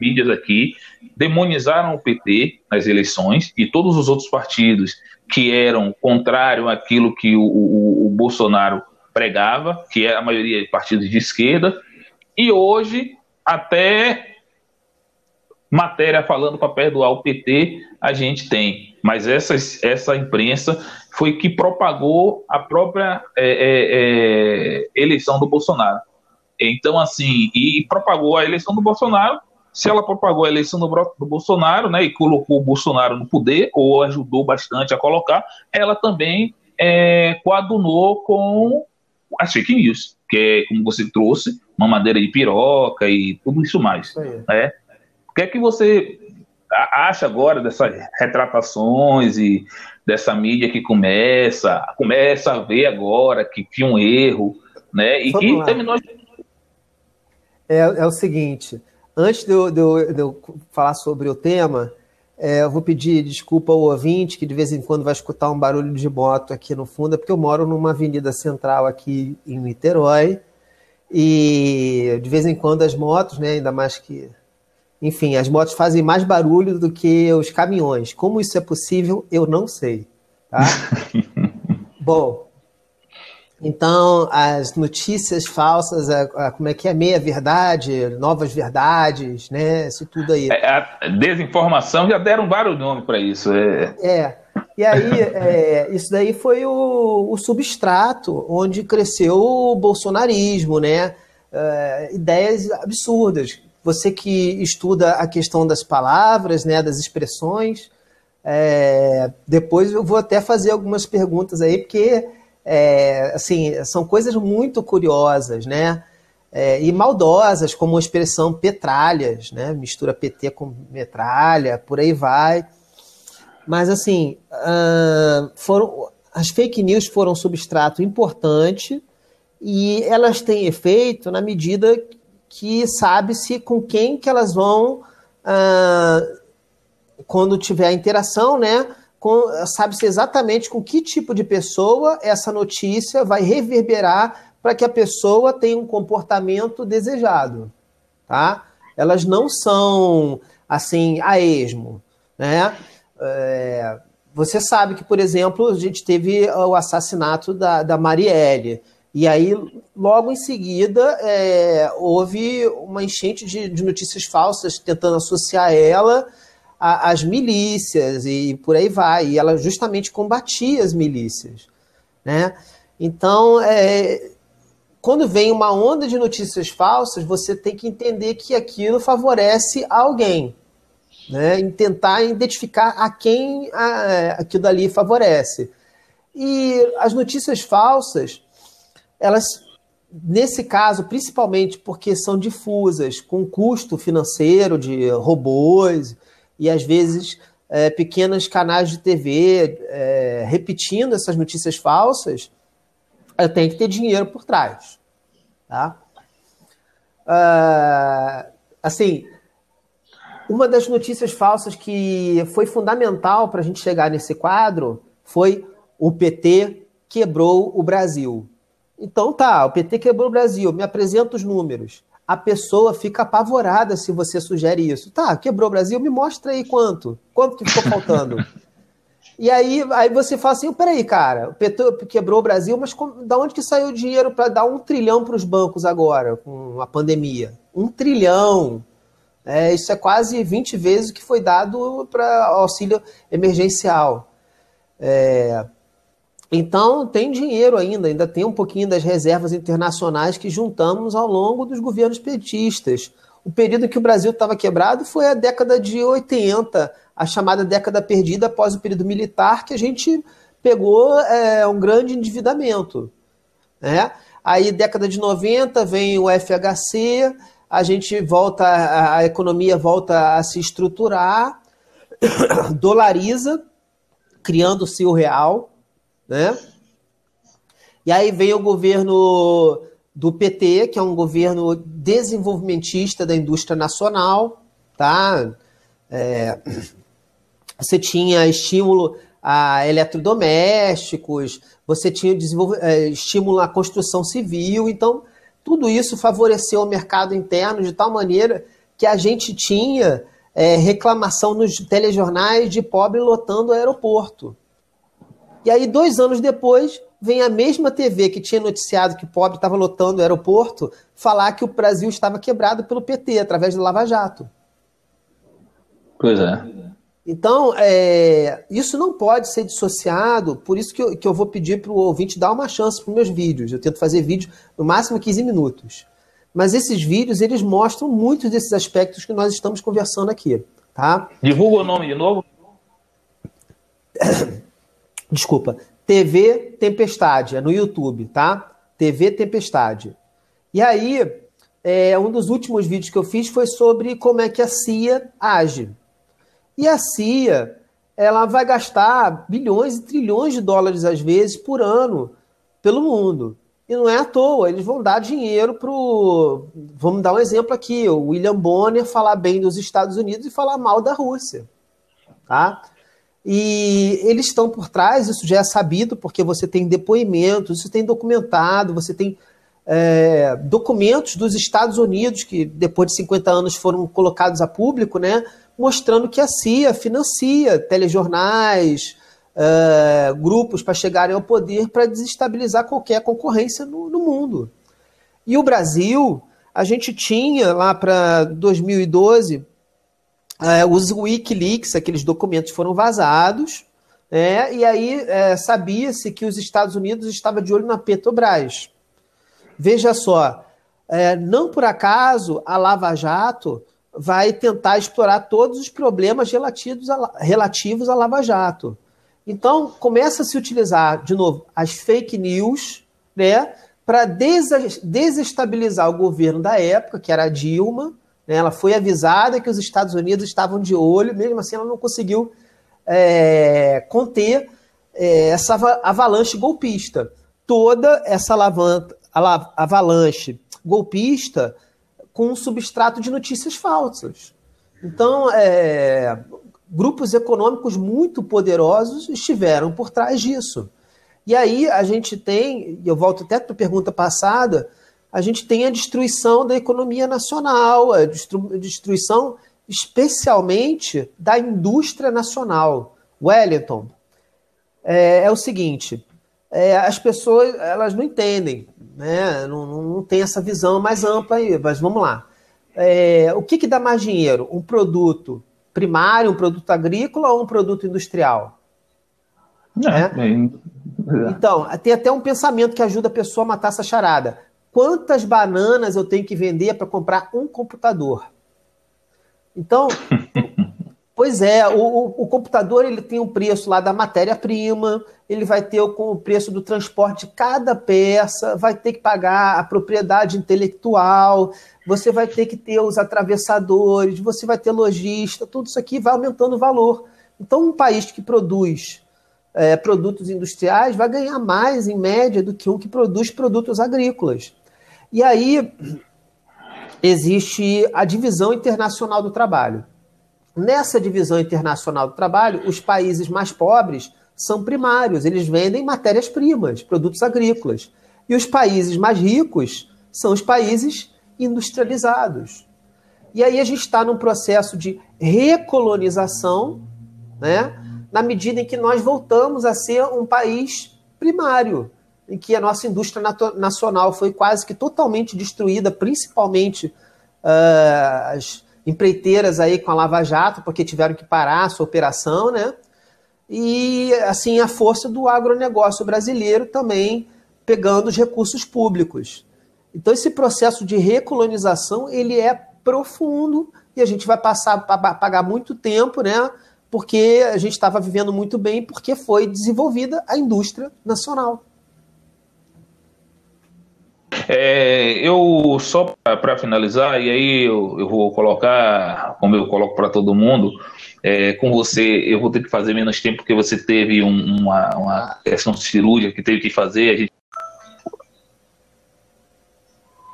Speaker 1: mídias aqui demonizaram o PT nas eleições e todos os outros partidos que eram contrários àquilo que o, o, o Bolsonaro pregava, que é a maioria de partidos de esquerda, e hoje até matéria falando para perdoar o PT a gente tem, mas essa imprensa foi que propagou a própria é, é, é, eleição do Bolsonaro. Então, assim, e, e, propagou a eleição do Bolsonaro. Se ela propagou a eleição do, do, Bolsonaro, né, e colocou o Bolsonaro no poder, ou ajudou bastante a colocar, ela também é, coadunou com as fake news, que é, como você trouxe, uma madeira de piroca e tudo isso mais. Né? O que é que você acha agora dessas retratações e dessa mídia que começa, começa a ver agora que tinha um erro, né? E Vamos que lá. terminou.
Speaker 2: É, é o seguinte, antes de eu, de, eu, de eu, falar sobre o tema, é, eu vou pedir desculpa ao ouvinte que de vez em quando vai escutar um barulho de moto aqui no fundo, é porque eu moro numa avenida central aqui em Niterói e de vez em quando as motos, né, ainda mais que enfim, as motos fazem mais barulho do que os caminhões. Como isso é possível, eu não sei. Tá? Bom, então as notícias falsas, a, a, como é que é meia verdade, novas verdades, né? Isso tudo aí. É,
Speaker 1: a desinformação já deram vários nomes para isso.
Speaker 2: É. é. E aí, é, isso daí foi o, o, substrato onde cresceu o bolsonarismo, né? É, ideias absurdas você que estuda a questão das palavras, né, das expressões, é, depois eu vou até fazer algumas perguntas aí, porque é, assim, são coisas muito curiosas, né? É, e maldosas, como a expressão petralhas, né? Mistura PT com metralha, por aí vai. Mas assim, uh, foram, as fake news foram um substrato importante e elas têm efeito na medida que sabe-se com quem que elas vão, ah, quando tiver a interação, né? Sabe-se exatamente com que tipo de pessoa essa notícia vai reverberar para que a pessoa tenha um comportamento desejado, tá? Elas não são, assim, a esmo, né? É, você sabe que, por exemplo, a gente teve o assassinato da, da Marielle. E aí, logo em seguida, é, houve uma enchente de, de, notícias falsas tentando associar ela às milícias e por aí vai. E ela justamente combatia as milícias. Né? Então, é, quando vem uma onda de notícias falsas, você tem que entender que aquilo favorece alguém. Né? E tentar identificar a quem a, aquilo dali favorece. E as notícias falsas elas, nesse caso, principalmente porque são difusas, com custo financeiro de robôs e às vezes é, pequenos canais de TV é, repetindo essas notícias falsas, tem que ter dinheiro por trás. Tá? Uh, assim, uma das notícias falsas que foi fundamental para a gente chegar nesse quadro foi o PT quebrou o Brasil. Então tá, o PT quebrou o Brasil, me apresenta os números. A pessoa fica apavorada se você sugere isso. Tá, quebrou o Brasil, me mostra aí quanto. Quanto que ficou faltando? e aí, aí você fala assim, peraí, cara, o PT quebrou o Brasil, mas como, da onde que saiu o dinheiro para dar um trilhão para os bancos agora, com a pandemia? Um trilhão. É, isso é quase 20 vezes o que foi dado para auxílio emergencial. É, então, tem dinheiro ainda, ainda tem um pouquinho das reservas internacionais que juntamos ao longo dos governos petistas. O período que o Brasil estava quebrado foi a década de 80, a chamada década perdida após o período militar, que a gente pegou é, um grande endividamento. Né? Aí, década de 90, vem o FHC, a gente volta, a economia volta a se estruturar, dolariza, criando-se o real né? E aí vem o governo do PT, que é um governo desenvolvimentista da indústria nacional, tá? É, você tinha estímulo a eletrodomésticos, você tinha é, estímulo à construção civil, então tudo isso favoreceu o mercado interno de tal maneira que a gente tinha é, reclamação nos telejornais de pobre lotando o aeroporto. E aí, dois anos depois, vem a mesma TV que tinha noticiado que o pobre estava lotando o aeroporto falar que o Brasil estava quebrado pelo PT, através do Lava Jato.
Speaker 1: Pois é.
Speaker 2: Então, é, isso não pode ser dissociado, por isso que eu, que eu vou pedir para o ouvinte dar uma chance para os meus vídeos. Eu tento fazer vídeos no máximo 15 minutos. Mas esses vídeos, eles mostram muitos desses aspectos que nós estamos conversando aqui. Tá?
Speaker 1: Divulga o nome de novo.
Speaker 2: Desculpa. TV Tempestade, é no YouTube, tá? TV Tempestade. E aí, é, um dos últimos vídeos que eu fiz foi sobre como é que a CIA age. E a CIA, ela vai gastar bilhões e trilhões de dólares, às vezes, por ano pelo mundo. E não é à toa, eles vão dar dinheiro para o. Vamos dar um exemplo aqui: o William Bonner falar bem dos Estados Unidos e falar mal da Rússia. Tá? E eles estão por trás, isso já é sabido, porque você tem depoimentos, isso tem documentado, você tem é, documentos dos Estados Unidos, que depois de 50 anos foram colocados a público, né? mostrando que a CIA financia telejornais, uh, grupos para chegarem ao poder para desestabilizar qualquer concorrência no, no, mundo. E o Brasil, a gente tinha lá para 2012 uh, os Wikileaks, aqueles documentos foram vazados, né, e aí uh, sabia-se que os Estados Unidos estavam de olho na Petrobras. Veja só, é, não por acaso a Lava Jato vai tentar explorar todos os problemas relativos a, relativos a Lava Jato. Então, começa a se utilizar, de novo, as fake news, né, para desestabilizar o governo da época, que era a Dilma. Né, ela foi avisada que os Estados Unidos estavam de olho, mesmo assim, ela não conseguiu é, conter é, essa avalanche golpista. Toda essa avalanche golpista com um substrato de notícias falsas. Então, é, grupos econômicos muito poderosos estiveram por trás disso. E aí a gente tem, e eu volto até para a pergunta passada, a gente tem a destruição da economia nacional, a destruição especialmente da indústria nacional. Wellington, é, é o seguinte, é, as pessoas elas não entendem, né? não, não tem essa visão mais ampla aí, mas vamos lá. É, o que, que dá mais dinheiro? Um produto primário, um produto agrícola ou um produto industrial? É, né? Então, tem até um pensamento que ajuda a pessoa a matar essa charada. Quantas bananas eu tenho que vender para comprar um computador? Então, Pois é, o, o, computador ele tem um preço lá da matéria-prima, ele vai ter o, o preço do transporte de cada peça, vai ter que pagar a propriedade intelectual, você vai ter que ter os atravessadores, você vai ter lojista, tudo isso aqui vai aumentando o valor. Então, um país que produz é, produtos industriais vai ganhar mais, em média, do que um que produz produtos agrícolas. E aí existe a divisão internacional do trabalho. Nessa divisão internacional do trabalho, os países mais pobres são primários, eles vendem matérias-primas, produtos agrícolas. E os países mais ricos são os países industrializados. E aí a gente está num processo de recolonização, né? na medida em que nós voltamos a ser um país primário, em que a nossa indústria nacional foi quase que totalmente destruída, principalmente uh, as empreiteiras aí com a Lava Jato, porque tiveram que parar a sua operação, né? E assim a força do agronegócio brasileiro também pegando os recursos públicos. Então esse processo de recolonização ele é profundo e a gente vai passar pagar muito tempo, né? Porque a gente estava vivendo muito bem porque foi desenvolvida a indústria nacional.
Speaker 1: É, eu só para finalizar, e aí eu, eu, vou colocar, como eu coloco para todo mundo, é, com você eu vou ter que fazer menos tempo porque você teve um, uma, uma, questão cirúrgica que teve que fazer. A gente...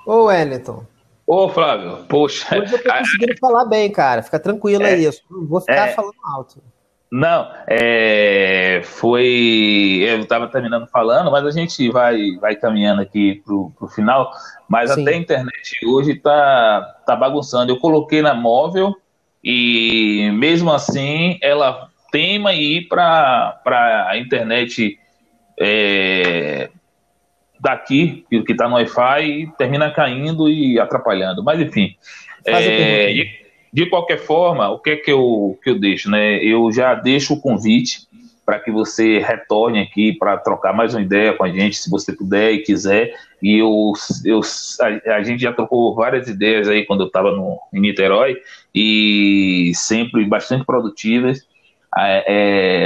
Speaker 2: Ô, Wellington.
Speaker 1: Ô, Flávio, poxa.
Speaker 2: Hoje eu tô conseguindo falar bem, cara. Fica tranquilo é, aí. Eu vou ficar é, falando alto.
Speaker 1: Não, é, foi. Eu estava terminando falando, mas a gente vai, vai caminhando aqui para o final. Mas Sim. até a internet hoje está tá bagunçando. Eu coloquei na móvel e mesmo assim ela teima em ir para a internet é, daqui, que está no Wi-Fi, e termina caindo e atrapalhando. Mas enfim. É, de qualquer forma, o que é que eu, que eu deixo? Né? Eu já deixo o convite para que você retorne aqui para trocar mais uma ideia com a gente, se você puder e quiser. E eu, eu, a, a gente já trocou várias ideias aí quando eu estava em Niterói e sempre bastante produtivas. É,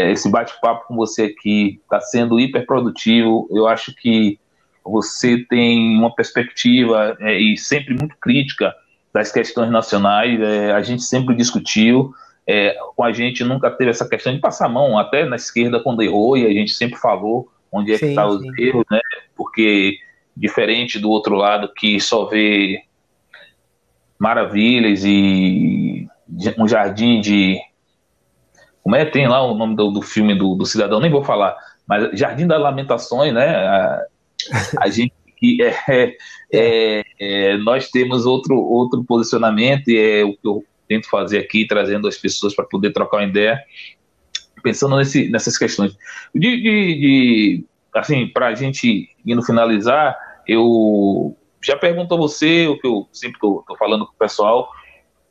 Speaker 1: é, esse bate-papo com você aqui está sendo hiper produtivo. Eu acho que você tem uma perspectiva é, e sempre muito crítica das questões nacionais, é, a gente sempre discutiu, é, com a gente nunca teve essa questão de passar a mão, até na esquerda quando errou, e a gente sempre falou onde é sim, que está os erros, né? Porque diferente do outro lado que só vê maravilhas e um jardim de como é? Tem lá o nome do, do filme do, do, cidadão nem vou falar mas Jardim das Lamentações né? A, a gente que é, é, é, nós temos outro, outro posicionamento e é o que eu tento fazer aqui, trazendo as pessoas para poder trocar uma ideia, pensando nesse, nessas questões. De, de, de assim, para a gente indo finalizar, eu já pergunto a você, o que eu sempre estou falando com o pessoal,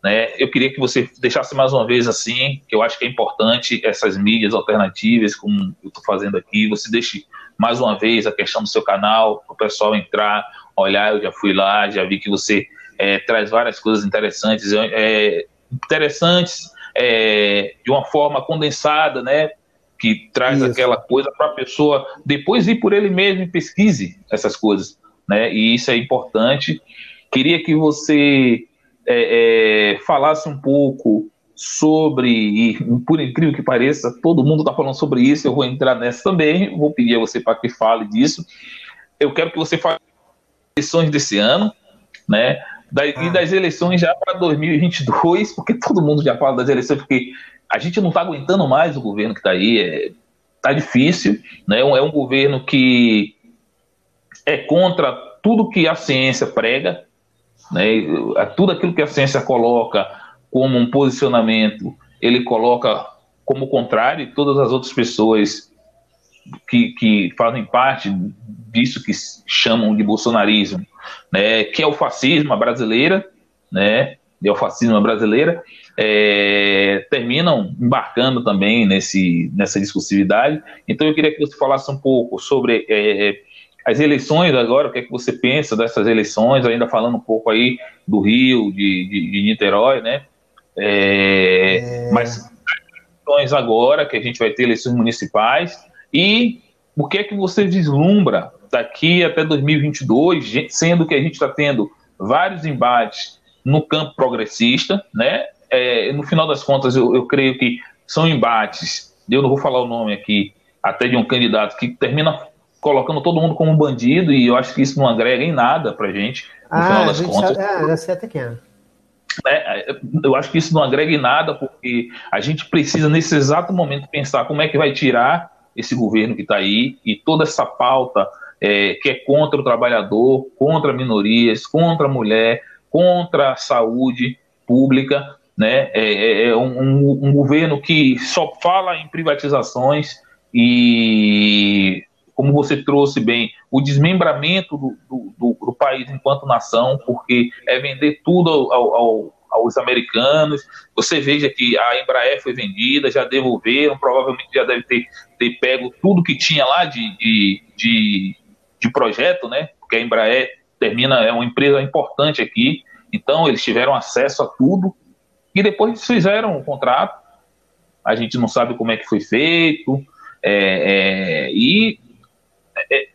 Speaker 1: né? Eu queria que você deixasse mais uma vez assim, que eu acho que é importante essas mídias alternativas, como eu estou fazendo aqui, você deixe mais uma vez a questão do seu canal, para o pessoal entrar, olhar, eu já fui lá, já vi que você é, traz várias coisas interessantes, é, interessantes é, de uma forma condensada, né? Que traz Isso. aquela coisa para a pessoa depois ir por ele mesmo e pesquise essas coisas, né? E isso é importante. Queria que você é, é, falasse um pouco sobre, e por incrível que pareça, todo mundo está falando sobre isso, eu vou entrar nessa também, vou pedir a você para que fale disso. Eu quero que você fale das eleições desse ano, né? Da, ah. E das eleições já para 2022, porque todo mundo já fala das eleições, porque a gente não está aguentando mais o governo que está aí, é, tá difícil, né? É um governo que é contra tudo que a ciência prega, né? Tudo aquilo que a ciência coloca como um posicionamento, ele coloca como contrário todas as outras pessoas que, que fazem parte disso que chamam de bolsonarismo, né, que é o fascismo brasileira, né, é o fascismo brasileira, é, terminam embarcando também nesse, nessa discursividade. Então eu queria que você falasse um pouco sobre é, as eleições agora, o que é que você pensa dessas eleições, ainda falando um pouco aí do Rio, de, de, de Niterói, né? É, é... Mas eleições agora, que a gente vai ter eleições municipais, e o que é que você vislumbra daqui até 2022, sendo que a gente está tendo vários embates no campo progressista, né? É, no final das contas, eu, eu creio que são embates, eu não vou falar o nome aqui, até de um candidato que termina colocando todo mundo como bandido, e eu acho que isso não agrega em nada pra gente, no ah, final das contas. Sabe,
Speaker 2: é, já sei até quem é.
Speaker 1: É, eu acho que isso não agrega em nada, porque a gente precisa, nesse exato momento, pensar como é que vai tirar esse governo que está aí e toda essa pauta é, que é contra o trabalhador, contra minorias, contra a mulher, contra a saúde pública. Né? É, é, é um, um, governo que só fala em privatizações e, como você trouxe bem, o desmembramento do, do, do, do país enquanto nação, porque é vender tudo ao, ao, aos americanos. Você veja que a Embraer foi vendida, já devolveram, provavelmente já deve ter, ter pego tudo que tinha lá de, de, de, de projeto, né? Porque a Embraer termina, é uma empresa importante aqui, então eles tiveram acesso a tudo e depois fizeram um contrato. A gente não sabe como é que foi feito, é, é, e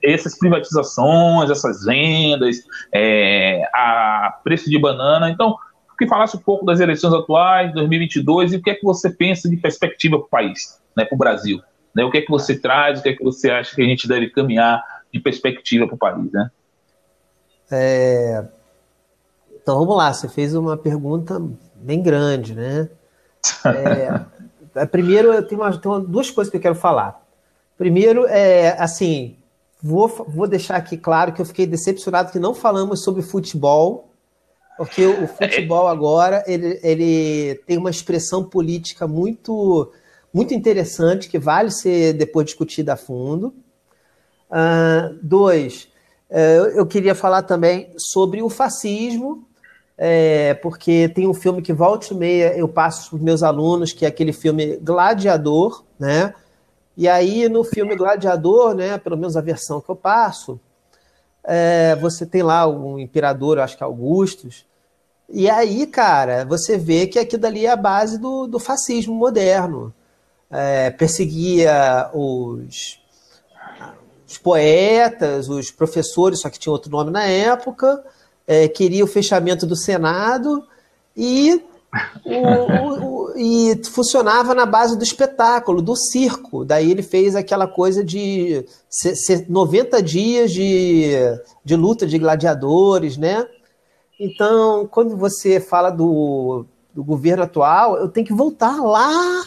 Speaker 1: essas privatizações, essas vendas, é, a preço de banana. Então, que falasse um pouco das eleições atuais, 2022, e o que é que você pensa de perspectiva para o país, né, para o Brasil. Né, o que é que você traz, o que é que você acha que a gente deve caminhar de perspectiva para o país, né?
Speaker 2: É... Então vamos lá, você fez uma pergunta bem grande, né? É... é, primeiro, eu tenho, uma, tenho duas coisas que eu quero falar. Primeiro, é assim, vou, vou deixar aqui claro que eu fiquei decepcionado que não falamos sobre futebol, porque o futebol agora ele, ele tem uma expressão política muito, muito interessante que vale ser depois discutida a fundo. Uh, dois, uh, eu queria falar também sobre o fascismo, é, porque tem um filme que volta e meia eu passo para os meus alunos, que é aquele filme Gladiador, né? E aí no filme Gladiador, né, pelo menos a versão que eu passo, é, você tem lá um imperador, acho que é Augustus, e aí, cara, você vê que aquilo dali é a base do, do fascismo moderno. É, perseguia os, os poetas, os professores, só que tinha outro nome na época, é, queria o fechamento do Senado e, o, o, e funcionava na base do espetáculo, do circo. Daí ele fez aquela coisa de 90 dias de, de luta de gladiadores, né? Então, quando você fala do, do governo atual, eu tenho que voltar lá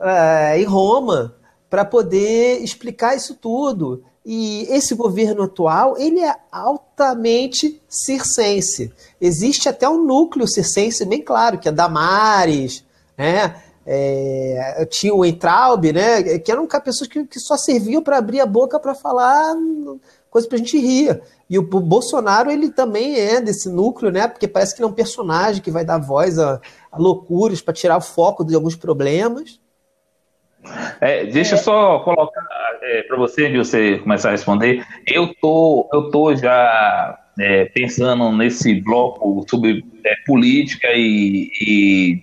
Speaker 2: é, em Roma para poder explicar isso tudo. E esse governo atual, ele é altamente circense. Existe até um núcleo circense bem claro, que é Damares, né? É, tinha o Entraub, né? Que eram pessoas que, que só serviam para abrir a boca para falar coisa para a gente rir. E o Bolsonaro, ele também é desse núcleo, né? Porque parece que ele é um personagem que vai dar voz a, a loucuras para tirar o foco de alguns problemas.
Speaker 1: É, deixa é. eu só colocar é, para você, de você começar a responder. Eu tô, eu tô já é, pensando nesse bloco sobre é, política e, e,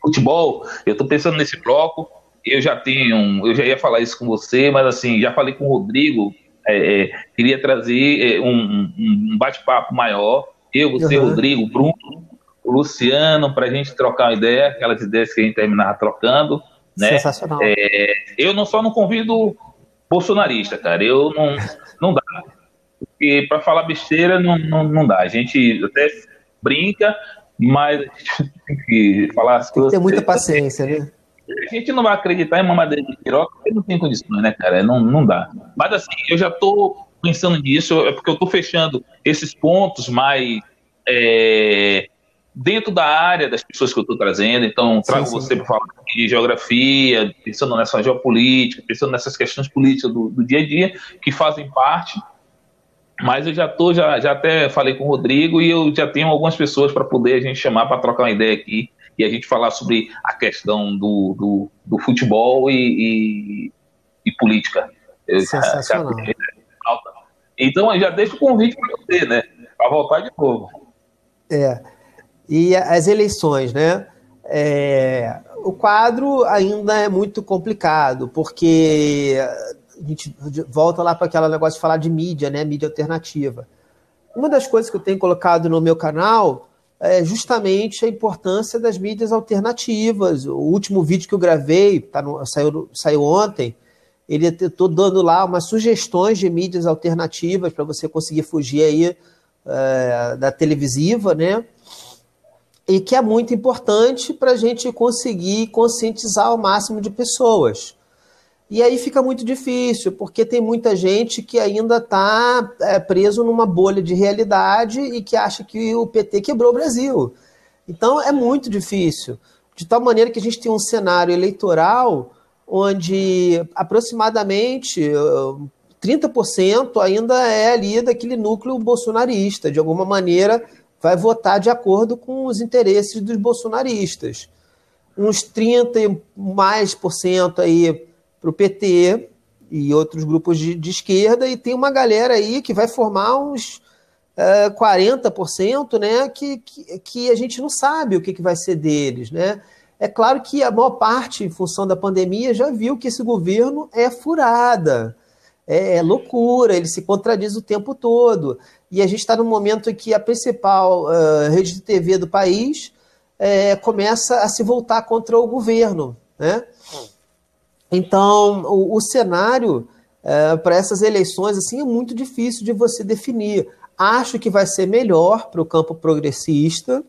Speaker 1: futebol. Eu tô pensando nesse bloco. Eu já tenho, eu já ia falar isso com você, mas assim, já falei com o Rodrigo é, é, queria trazer um, um bate-papo maior. Eu, você, uhum. Rodrigo, Bruno, o Luciano, para a gente trocar uma ideia, aquelas ideias que a gente terminava trocando. Né? Sensacional. É, eu não só não convido bolsonarista, cara. Eu não, não dá. Porque para falar besteira não, não, não dá. A gente até brinca, mas tem que falar as
Speaker 2: tem coisas. Tem muita paciência, né?
Speaker 1: A gente não vai acreditar em mamadeira de piroca porque não tem condições, né, cara? Não, não dá. Mas assim, eu já tô pensando nisso, é porque eu tô fechando esses pontos mais é, dentro da área das pessoas que eu estou trazendo. Então, trago sim, sim. você para falar de geografia, pensando nessa geopolítica, pensando nessas questões políticas do, do dia a dia, que fazem parte. Mas eu já tô, já, já até falei com o Rodrigo e eu já tenho algumas pessoas para poder a gente chamar para trocar uma ideia aqui e a gente falar sobre a questão do, do, do futebol e, e, e política.
Speaker 2: Sensacional. Já, já,
Speaker 1: então, eu já deixo o convite para você, né? Para voltar de novo.
Speaker 2: É. E as eleições, né? É, o quadro ainda é muito complicado, porque a gente volta lá para aquele negócio de falar de mídia, né? Mídia alternativa. Uma das coisas que eu tenho colocado no meu canal é justamente a importância das mídias alternativas. O último vídeo que eu gravei, tá no, saiu, saiu ontem, ele estou dando lá umas sugestões de mídias alternativas para você conseguir fugir aí é, da televisiva, né? E que é muito importante para a gente conseguir conscientizar o máximo de pessoas. E aí fica muito difícil, porque tem muita gente que ainda está é, preso numa bolha de realidade e que acha que o PT quebrou o Brasil. Então é muito difícil. De tal maneira que a gente tem um cenário eleitoral onde aproximadamente 30% ainda é ali daquele núcleo bolsonarista. De alguma maneira vai votar de acordo com os interesses dos bolsonaristas. Uns 30 e mais por cento aí para o PT e outros grupos de, de, esquerda, e tem uma galera aí que vai formar uns uh, 40%, né, que, que, que, a gente não sabe o que, que vai ser deles. Né? É claro que a maior parte, em função da pandemia, já viu que esse governo é furada, é, é loucura, ele se contradiz o tempo todo. E a gente está num momento em que a principal uh, rede de TV do país é, começa a se voltar contra o governo. Né? Então, o, o cenário é, para essas eleições assim é muito difícil de você definir. Acho que vai ser melhor para o campo progressista,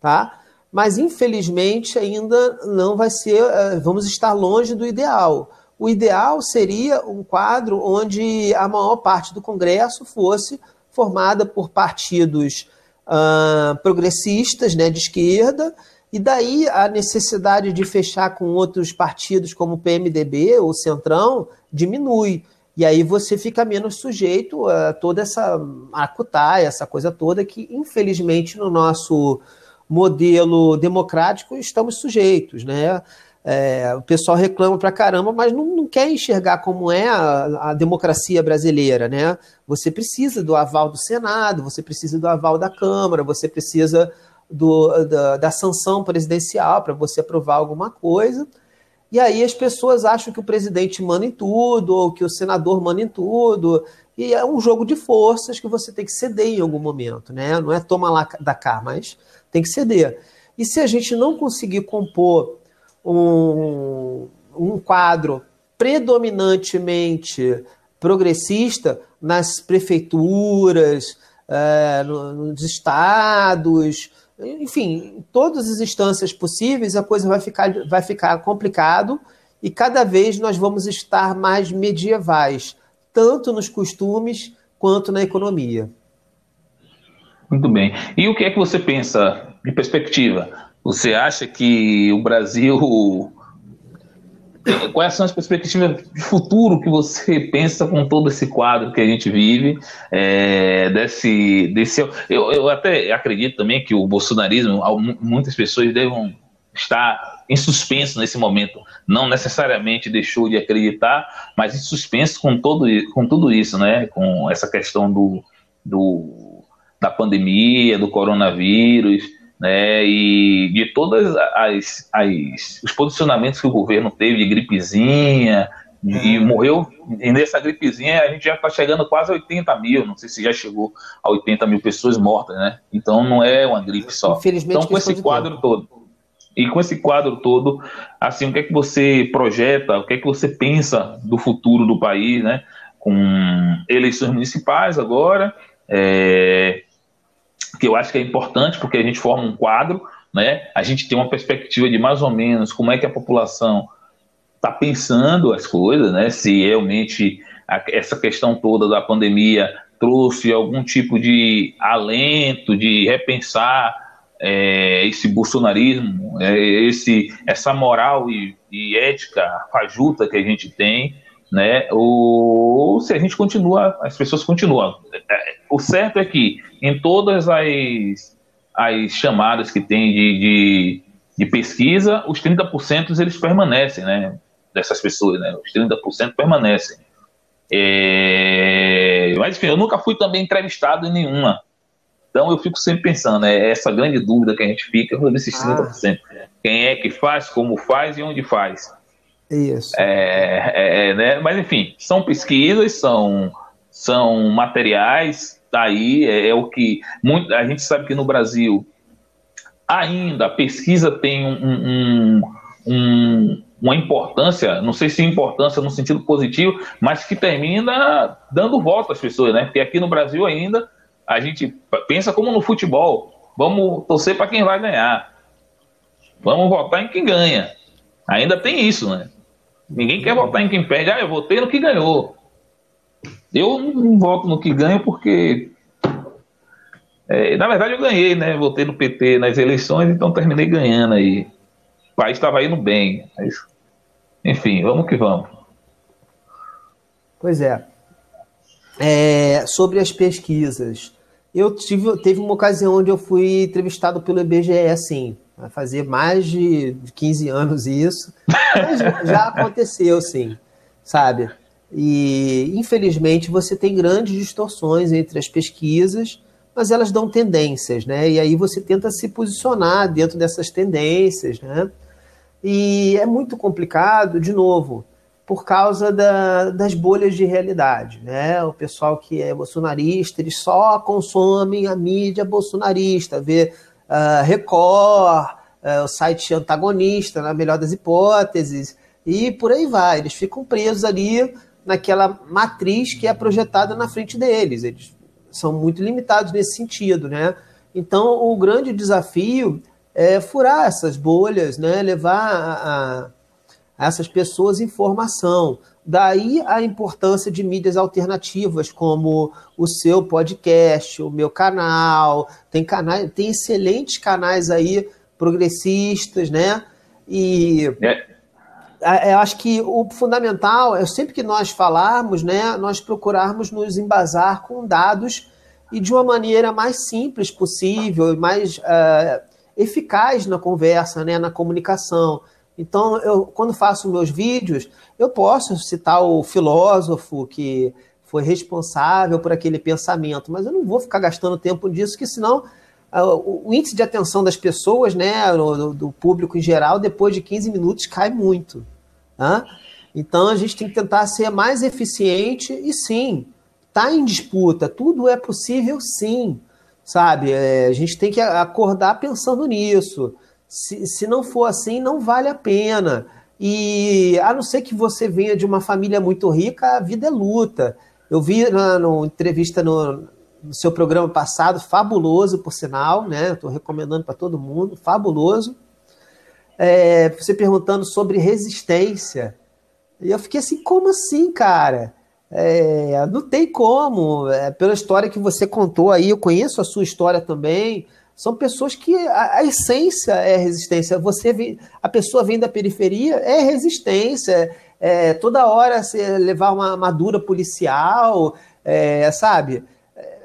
Speaker 2: tá? mas infelizmente ainda não vai ser, eh, vamos estar longe do ideal. O ideal seria um quadro onde a maior parte do Congresso fosse formada por partidos uh, progressistas, né, de esquerda, e daí a necessidade de fechar com outros partidos como o PMDB ou Centrão diminui. E aí você fica menos sujeito a toda essa acutaia, essa coisa toda que, infelizmente, no nosso modelo democrático estamos sujeitos, né? É, o pessoal reclama pra caramba, mas não, não quer enxergar como é a, a, democracia brasileira, né? Você precisa do aval do Senado, você precisa do aval da Câmara, você precisa do, da, da sanção presidencial para você aprovar alguma coisa. E aí as pessoas acham que o presidente manda em tudo, ou que o senador manda em tudo. E é um jogo de forças que você tem que ceder em algum momento, né? Não é toma lá da cá, mas tem que ceder. E se a gente não conseguir compor um, um quadro predominantemente progressista nas prefeituras, é, nos estados, enfim, em todas as instâncias possíveis, a coisa vai ficar, vai ficar complicado e cada vez nós vamos estar mais medievais, tanto nos costumes quanto na economia.
Speaker 1: Muito bem. E o que é que você pensa de perspectiva? Você acha que o Brasil. Quais são as perspectivas de futuro que você pensa com todo esse quadro que a gente vive? É, desse, desse, eu, eu até acredito também que o bolsonarismo, muitas pessoas devam estar em suspenso nesse momento. Não necessariamente deixou de acreditar, mas em suspenso com, todo, com tudo isso, né? com essa questão do, do, da pandemia, do coronavírus né, e de todas as, as os posicionamentos que o governo teve de gripezinha e uhum. morreu e nessa gripezinha a gente já está chegando quase a 80 mil, não sei se já chegou a 80 mil pessoas mortas, né? Então não é uma gripe só. Então com esse quadro todo e com esse quadro todo, assim, o que é que você projeta, o que é que você pensa do futuro do país, né? Com eleições municipais agora, é, que eu acho que é importante porque a gente forma um quadro, né? A gente tem uma perspectiva de mais ou menos como é que a população está pensando as coisas, né? Se realmente a, essa questão toda da pandemia trouxe algum tipo de alento, de repensar é, esse bolsonarismo, é, esse, essa moral e, e ética fajuta que a gente tem, né? Ou se a gente continua, as pessoas continuam. O certo é que em todas as, as chamadas que tem de, de, de pesquisa, os 30% eles permanecem, né? Dessas pessoas, né? Os 30% permanecem. É... Mas enfim, eu nunca fui também entrevistado em nenhuma. Então eu fico sempre pensando, é essa grande dúvida que a gente fica desses 30%. Ah. Quem é que faz, como faz e onde faz.
Speaker 2: Isso.
Speaker 1: É, é, é, né? Mas enfim, são pesquisas, são, são materiais, tá aí, é, é, o que muito, a gente sabe que no Brasil ainda a pesquisa tem um, um, um, uma importância, não sei se importância no sentido positivo, mas que termina dando voto às pessoas, né? Porque aqui no Brasil ainda a gente pensa como no futebol, vamos torcer para quem vai ganhar, vamos votar em quem ganha. Ainda tem isso, né? Ninguém quer votar em quem perde. Ah, eu votei no que ganhou. Eu não voto no que ganho porque. É, na verdade, eu ganhei, né? Votei no PT nas eleições, então terminei ganhando aí. O país estava indo bem. Mas, enfim, vamos que vamos.
Speaker 2: Pois é. é. Sobre as pesquisas. Eu tive, teve uma ocasião onde eu fui entrevistado pelo IBGE, assim. Vai fazer mais de 15 anos isso. Mas já aconteceu, sim, sabe? E, infelizmente, você tem grandes distorções entre as pesquisas, mas elas dão tendências, né? E aí você tenta se posicionar dentro dessas tendências, né? E é muito complicado, de novo, por causa da, das bolhas de realidade, né? O pessoal que é bolsonarista, eles só consomem a mídia bolsonarista, vê uh, Record, uh, o site antagonista, na melhor das hipóteses, e por aí vai. Eles ficam presos ali naquela matriz que é projetada na frente deles. Eles são muito limitados nesse sentido, né? Então, o grande desafio é, furar essas bolhas, né? levar a, a essas pessoas informação. Daí a importância de mídias alternativas, como o seu podcast, o meu canal. Tem canais, tem excelentes canais aí progressistas, né? E é. eu acho que o fundamental é sempre que nós falarmos, né, nós procurarmos nos embasar com dados e de uma maneira mais simples possível e mais uh, eficaz na conversa, né, na comunicação. Então, eu, quando faço meus vídeos, eu posso citar o filósofo que foi responsável por aquele pensamento, mas eu não vou ficar gastando tempo disso, que senão uh, o índice de atenção das pessoas, né, do, do, público em geral, depois de 15 minutos cai muito. Tá? Então, a gente tem que tentar ser mais eficiente e sim, está em disputa, tudo é possível sim, sabe? É, a gente tem que acordar pensando nisso. Se, se não for assim, não vale a pena. E a não ser que você venha de uma família muito rica, a vida é luta. Eu vi na no, entrevista no, no, seu programa passado, fabuloso, por sinal, né? Estou recomendando para todo mundo, fabuloso. É, você perguntando sobre resistência. E eu fiquei assim, como assim, cara? É, não tem como. É, pela história que você contou aí, eu conheço a sua história também são pessoas que a, a, essência é resistência. Você vem, a pessoa vem da periferia, é resistência. É, toda hora você levar uma armadura policial, é, sabe?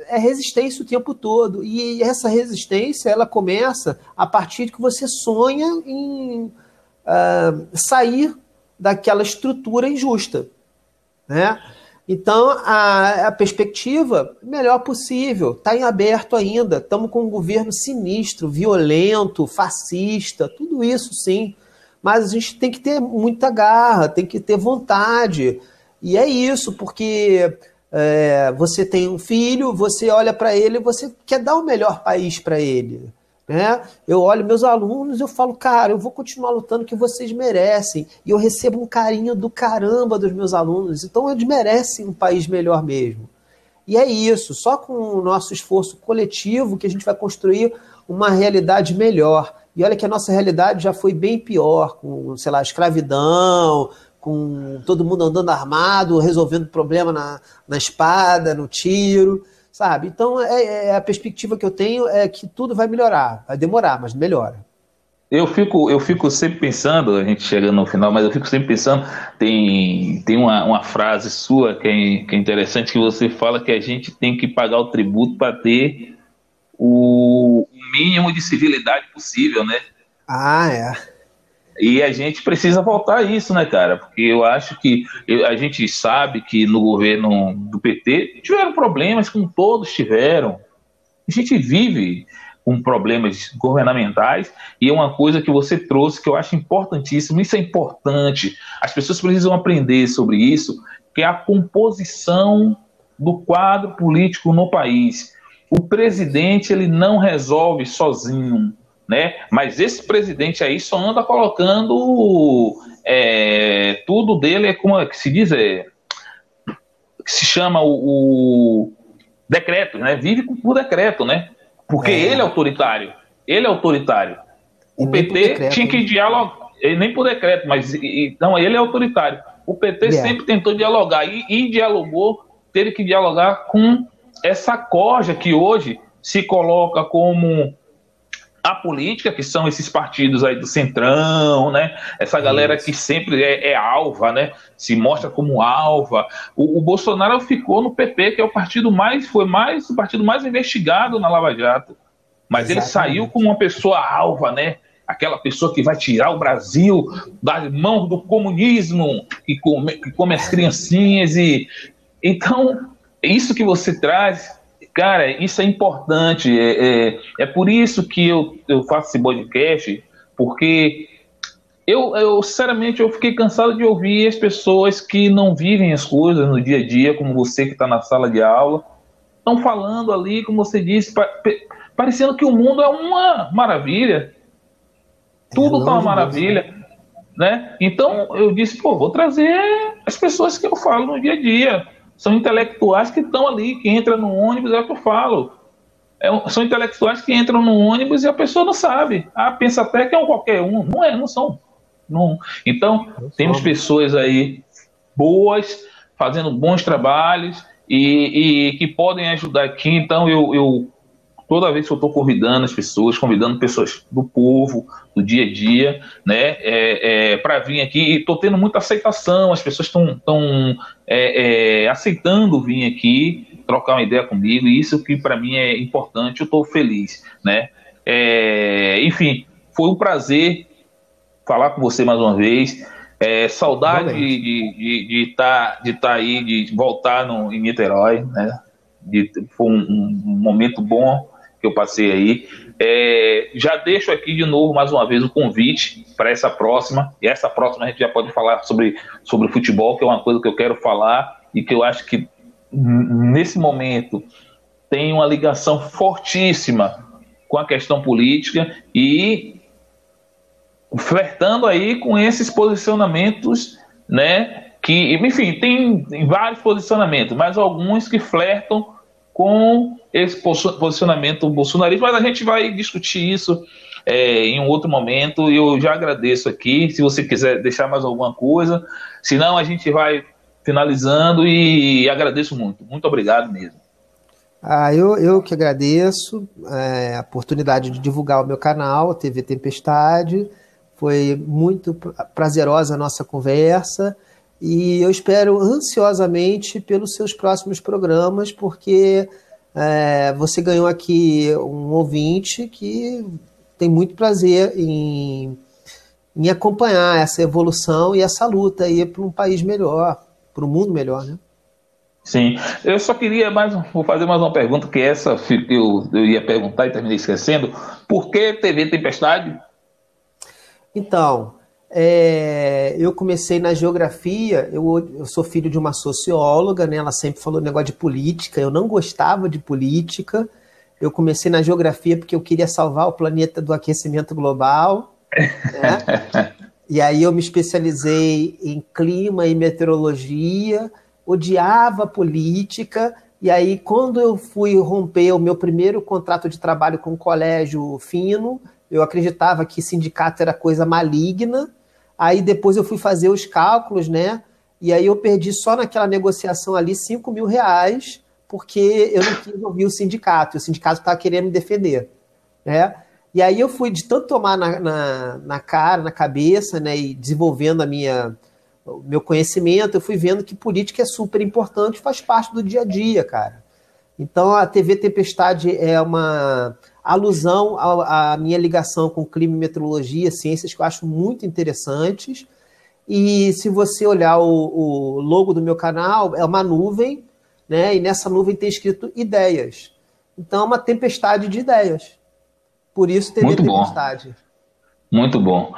Speaker 2: É resistência o tempo todo. E essa resistência ela começa a partir de que você sonha em uh, sair daquela estrutura injusta, né? Então, a, a perspectiva, melhor possível, está em aberto ainda. Estamos com um governo sinistro, violento, fascista, tudo isso sim. Mas a gente tem que ter muita garra, tem que ter vontade. E é isso, porque é, você tem um filho, você olha para ele você quer dar o melhor país para ele. Né? Eu olho meus alunos eu falo, cara, eu vou continuar lutando que vocês merecem. E eu recebo um carinho do caramba dos meus alunos. Então eles merecem um país melhor mesmo. E é isso, só com o nosso esforço coletivo que a gente vai construir uma realidade melhor. E olha que a nossa realidade já foi bem pior, com, sei lá, escravidão, com todo mundo andando armado, resolvendo problema na, na espada, no tiro sabe? Então, é, é, a perspectiva que eu tenho é que tudo vai melhorar. Vai demorar, mas melhora.
Speaker 1: Eu fico, eu fico sempre pensando, a gente chegando no final, mas eu fico sempre pensando, tem, tem uma, uma frase sua que é, que é interessante, que você fala que a gente tem que pagar o tributo para ter o mínimo de civilidade possível, né?
Speaker 2: Ah, é.
Speaker 1: E a gente precisa voltar a isso, né, cara? Porque eu acho que a gente sabe que no governo do PT tiveram problemas, como todos tiveram. A gente vive com problemas governamentais e é uma coisa que você trouxe que eu acho importantíssimo. Isso é importante. As pessoas precisam aprender sobre isso, que é a composição do quadro político no país. O presidente ele não resolve sozinho né? Mas esse presidente aí só anda colocando é, tudo dele é como é que se diz é que se chama o, o decreto, né? Vive por decreto, né? Porque é. ele é autoritário, ele é autoritário. O PT tinha que dialogar, nem por decreto, mas então ele é autoritário. O PT yeah. sempre tentou dialogar e, e dialogou, teve que dialogar com essa corja que hoje se coloca como a política, que são esses partidos aí do centrão, né? Essa galera que sempre é, é, alva, né? Se mostra como alva. O, o, Bolsonaro ficou no PP, que é o partido mais, foi mais, o partido mais investigado na Lava Jato. Mas Exatamente. ele saiu como uma pessoa alva, né? Aquela pessoa que vai tirar o Brasil das mãos do comunismo, que come, que come as criancinhas e. Então, isso que você traz Cara, isso é importante. É, é, é por isso que eu, eu faço esse podcast, porque eu, eu, sinceramente, eu fiquei cansado de ouvir as pessoas que não vivem as coisas no dia a dia, como você que está na sala de aula, estão falando ali, como você disse, parecendo que o mundo é uma maravilha. Tudo está uma maravilha. Né? Então eu disse, pô, vou trazer as pessoas que eu falo no dia a dia são intelectuais que estão ali, que entram no ônibus, é o que eu falo. é, são intelectuais que entram no ônibus e a pessoa não sabe. Ah, pensa até que é um qualquer um. Não é, não são. Não. Então, temos pessoas aí boas, fazendo bons trabalhos e, e que podem ajudar aqui. Então, eu, eu toda vez que eu estou convidando as pessoas, convidando pessoas do povo, do dia a dia, né, é, é, para vir aqui, estou tendo muita aceitação, as pessoas estão é, é, aceitando vir aqui, trocar uma ideia comigo, e isso que para mim é importante, eu estou feliz, né. É, enfim, foi um prazer falar com você mais uma vez. É, saudade de estar de, de, de, tá, tá aí, de voltar no, em Niterói, né? De, foi um, um, momento bom que eu passei aí. É, já deixo aqui de novo, mais uma vez, o convite para essa próxima. E essa próxima a gente já pode falar sobre, sobre futebol, que é uma coisa que eu quero falar e que eu acho que nesse momento tem uma ligação fortíssima com a questão política e flertando aí com esses posicionamentos, né? Que, enfim, tem vários posicionamentos, mas alguns que flertam com esse posicionamento bolsonarista, mas a gente vai discutir isso é, em um outro momento. Eu já agradeço aqui. Se você quiser deixar mais alguma coisa, senão a gente vai finalizando e agradeço muito. Muito obrigado mesmo.
Speaker 2: Ah, eu, eu que agradeço é, a oportunidade de divulgar o meu canal, TV Tempestade. Foi muito prazerosa a nossa conversa e eu espero ansiosamente pelos seus próximos programas, porque é, você ganhou aqui um ouvinte que tem muito prazer em, em acompanhar essa evolução e essa luta aí para um país melhor, para um mundo melhor, né?
Speaker 1: Sim, eu só queria mais, vou fazer mais uma pergunta que essa eu, eu ia perguntar e terminei esquecendo. Por que TV Tempestade?
Speaker 2: Então, é, eu comecei na geografia, eu, eu, sou filho de uma socióloga, né? ela sempre falou negócio de política, eu não gostava de política. Eu comecei na geografia porque eu queria salvar o planeta do aquecimento global. Né? e aí eu me especializei em clima e meteorologia, odiava política. E aí, quando eu fui romper o meu primeiro contrato de trabalho com o colégio fino, eu acreditava que sindicato era coisa maligna. Aí depois eu fui fazer os cálculos, né? E aí eu perdi só naquela negociação ali 5 mil reais, porque eu não quis ouvir o sindicato. E o sindicato estava querendo me defender, né? E aí eu fui de tanto tomar na, na, na cara, na cabeça, né? E desenvolvendo a minha o meu conhecimento, eu fui vendo que política é super importante, faz parte do dia a dia, cara. Então a TV Tempestade é uma alusão à, minha ligação com clima e meteorologia, ciências que eu acho muito interessantes. E se você olhar o, o logo do meu canal, é uma nuvem, né? E nessa nuvem tem escrito ideias. Então é uma tempestade de ideias. Por isso TV
Speaker 1: muito
Speaker 2: Tempestade.
Speaker 1: Bom. Muito bom.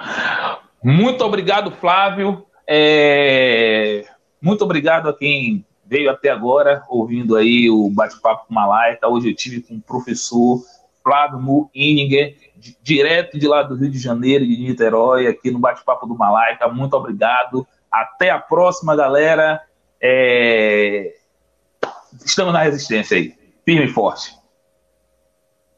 Speaker 1: Muito obrigado, Flávio. É... Muito obrigado a quem veio até agora ouvindo aí o bate-papo com Malaika. Hoje eu tive com o professor Flávio Mu Ininger, direto de lá do Rio de Janeiro, de Niterói, aqui no Bate-Papo do Malaica. Muito obrigado. Até a próxima, galera. É... Estamos na resistência aí. Firme e forte.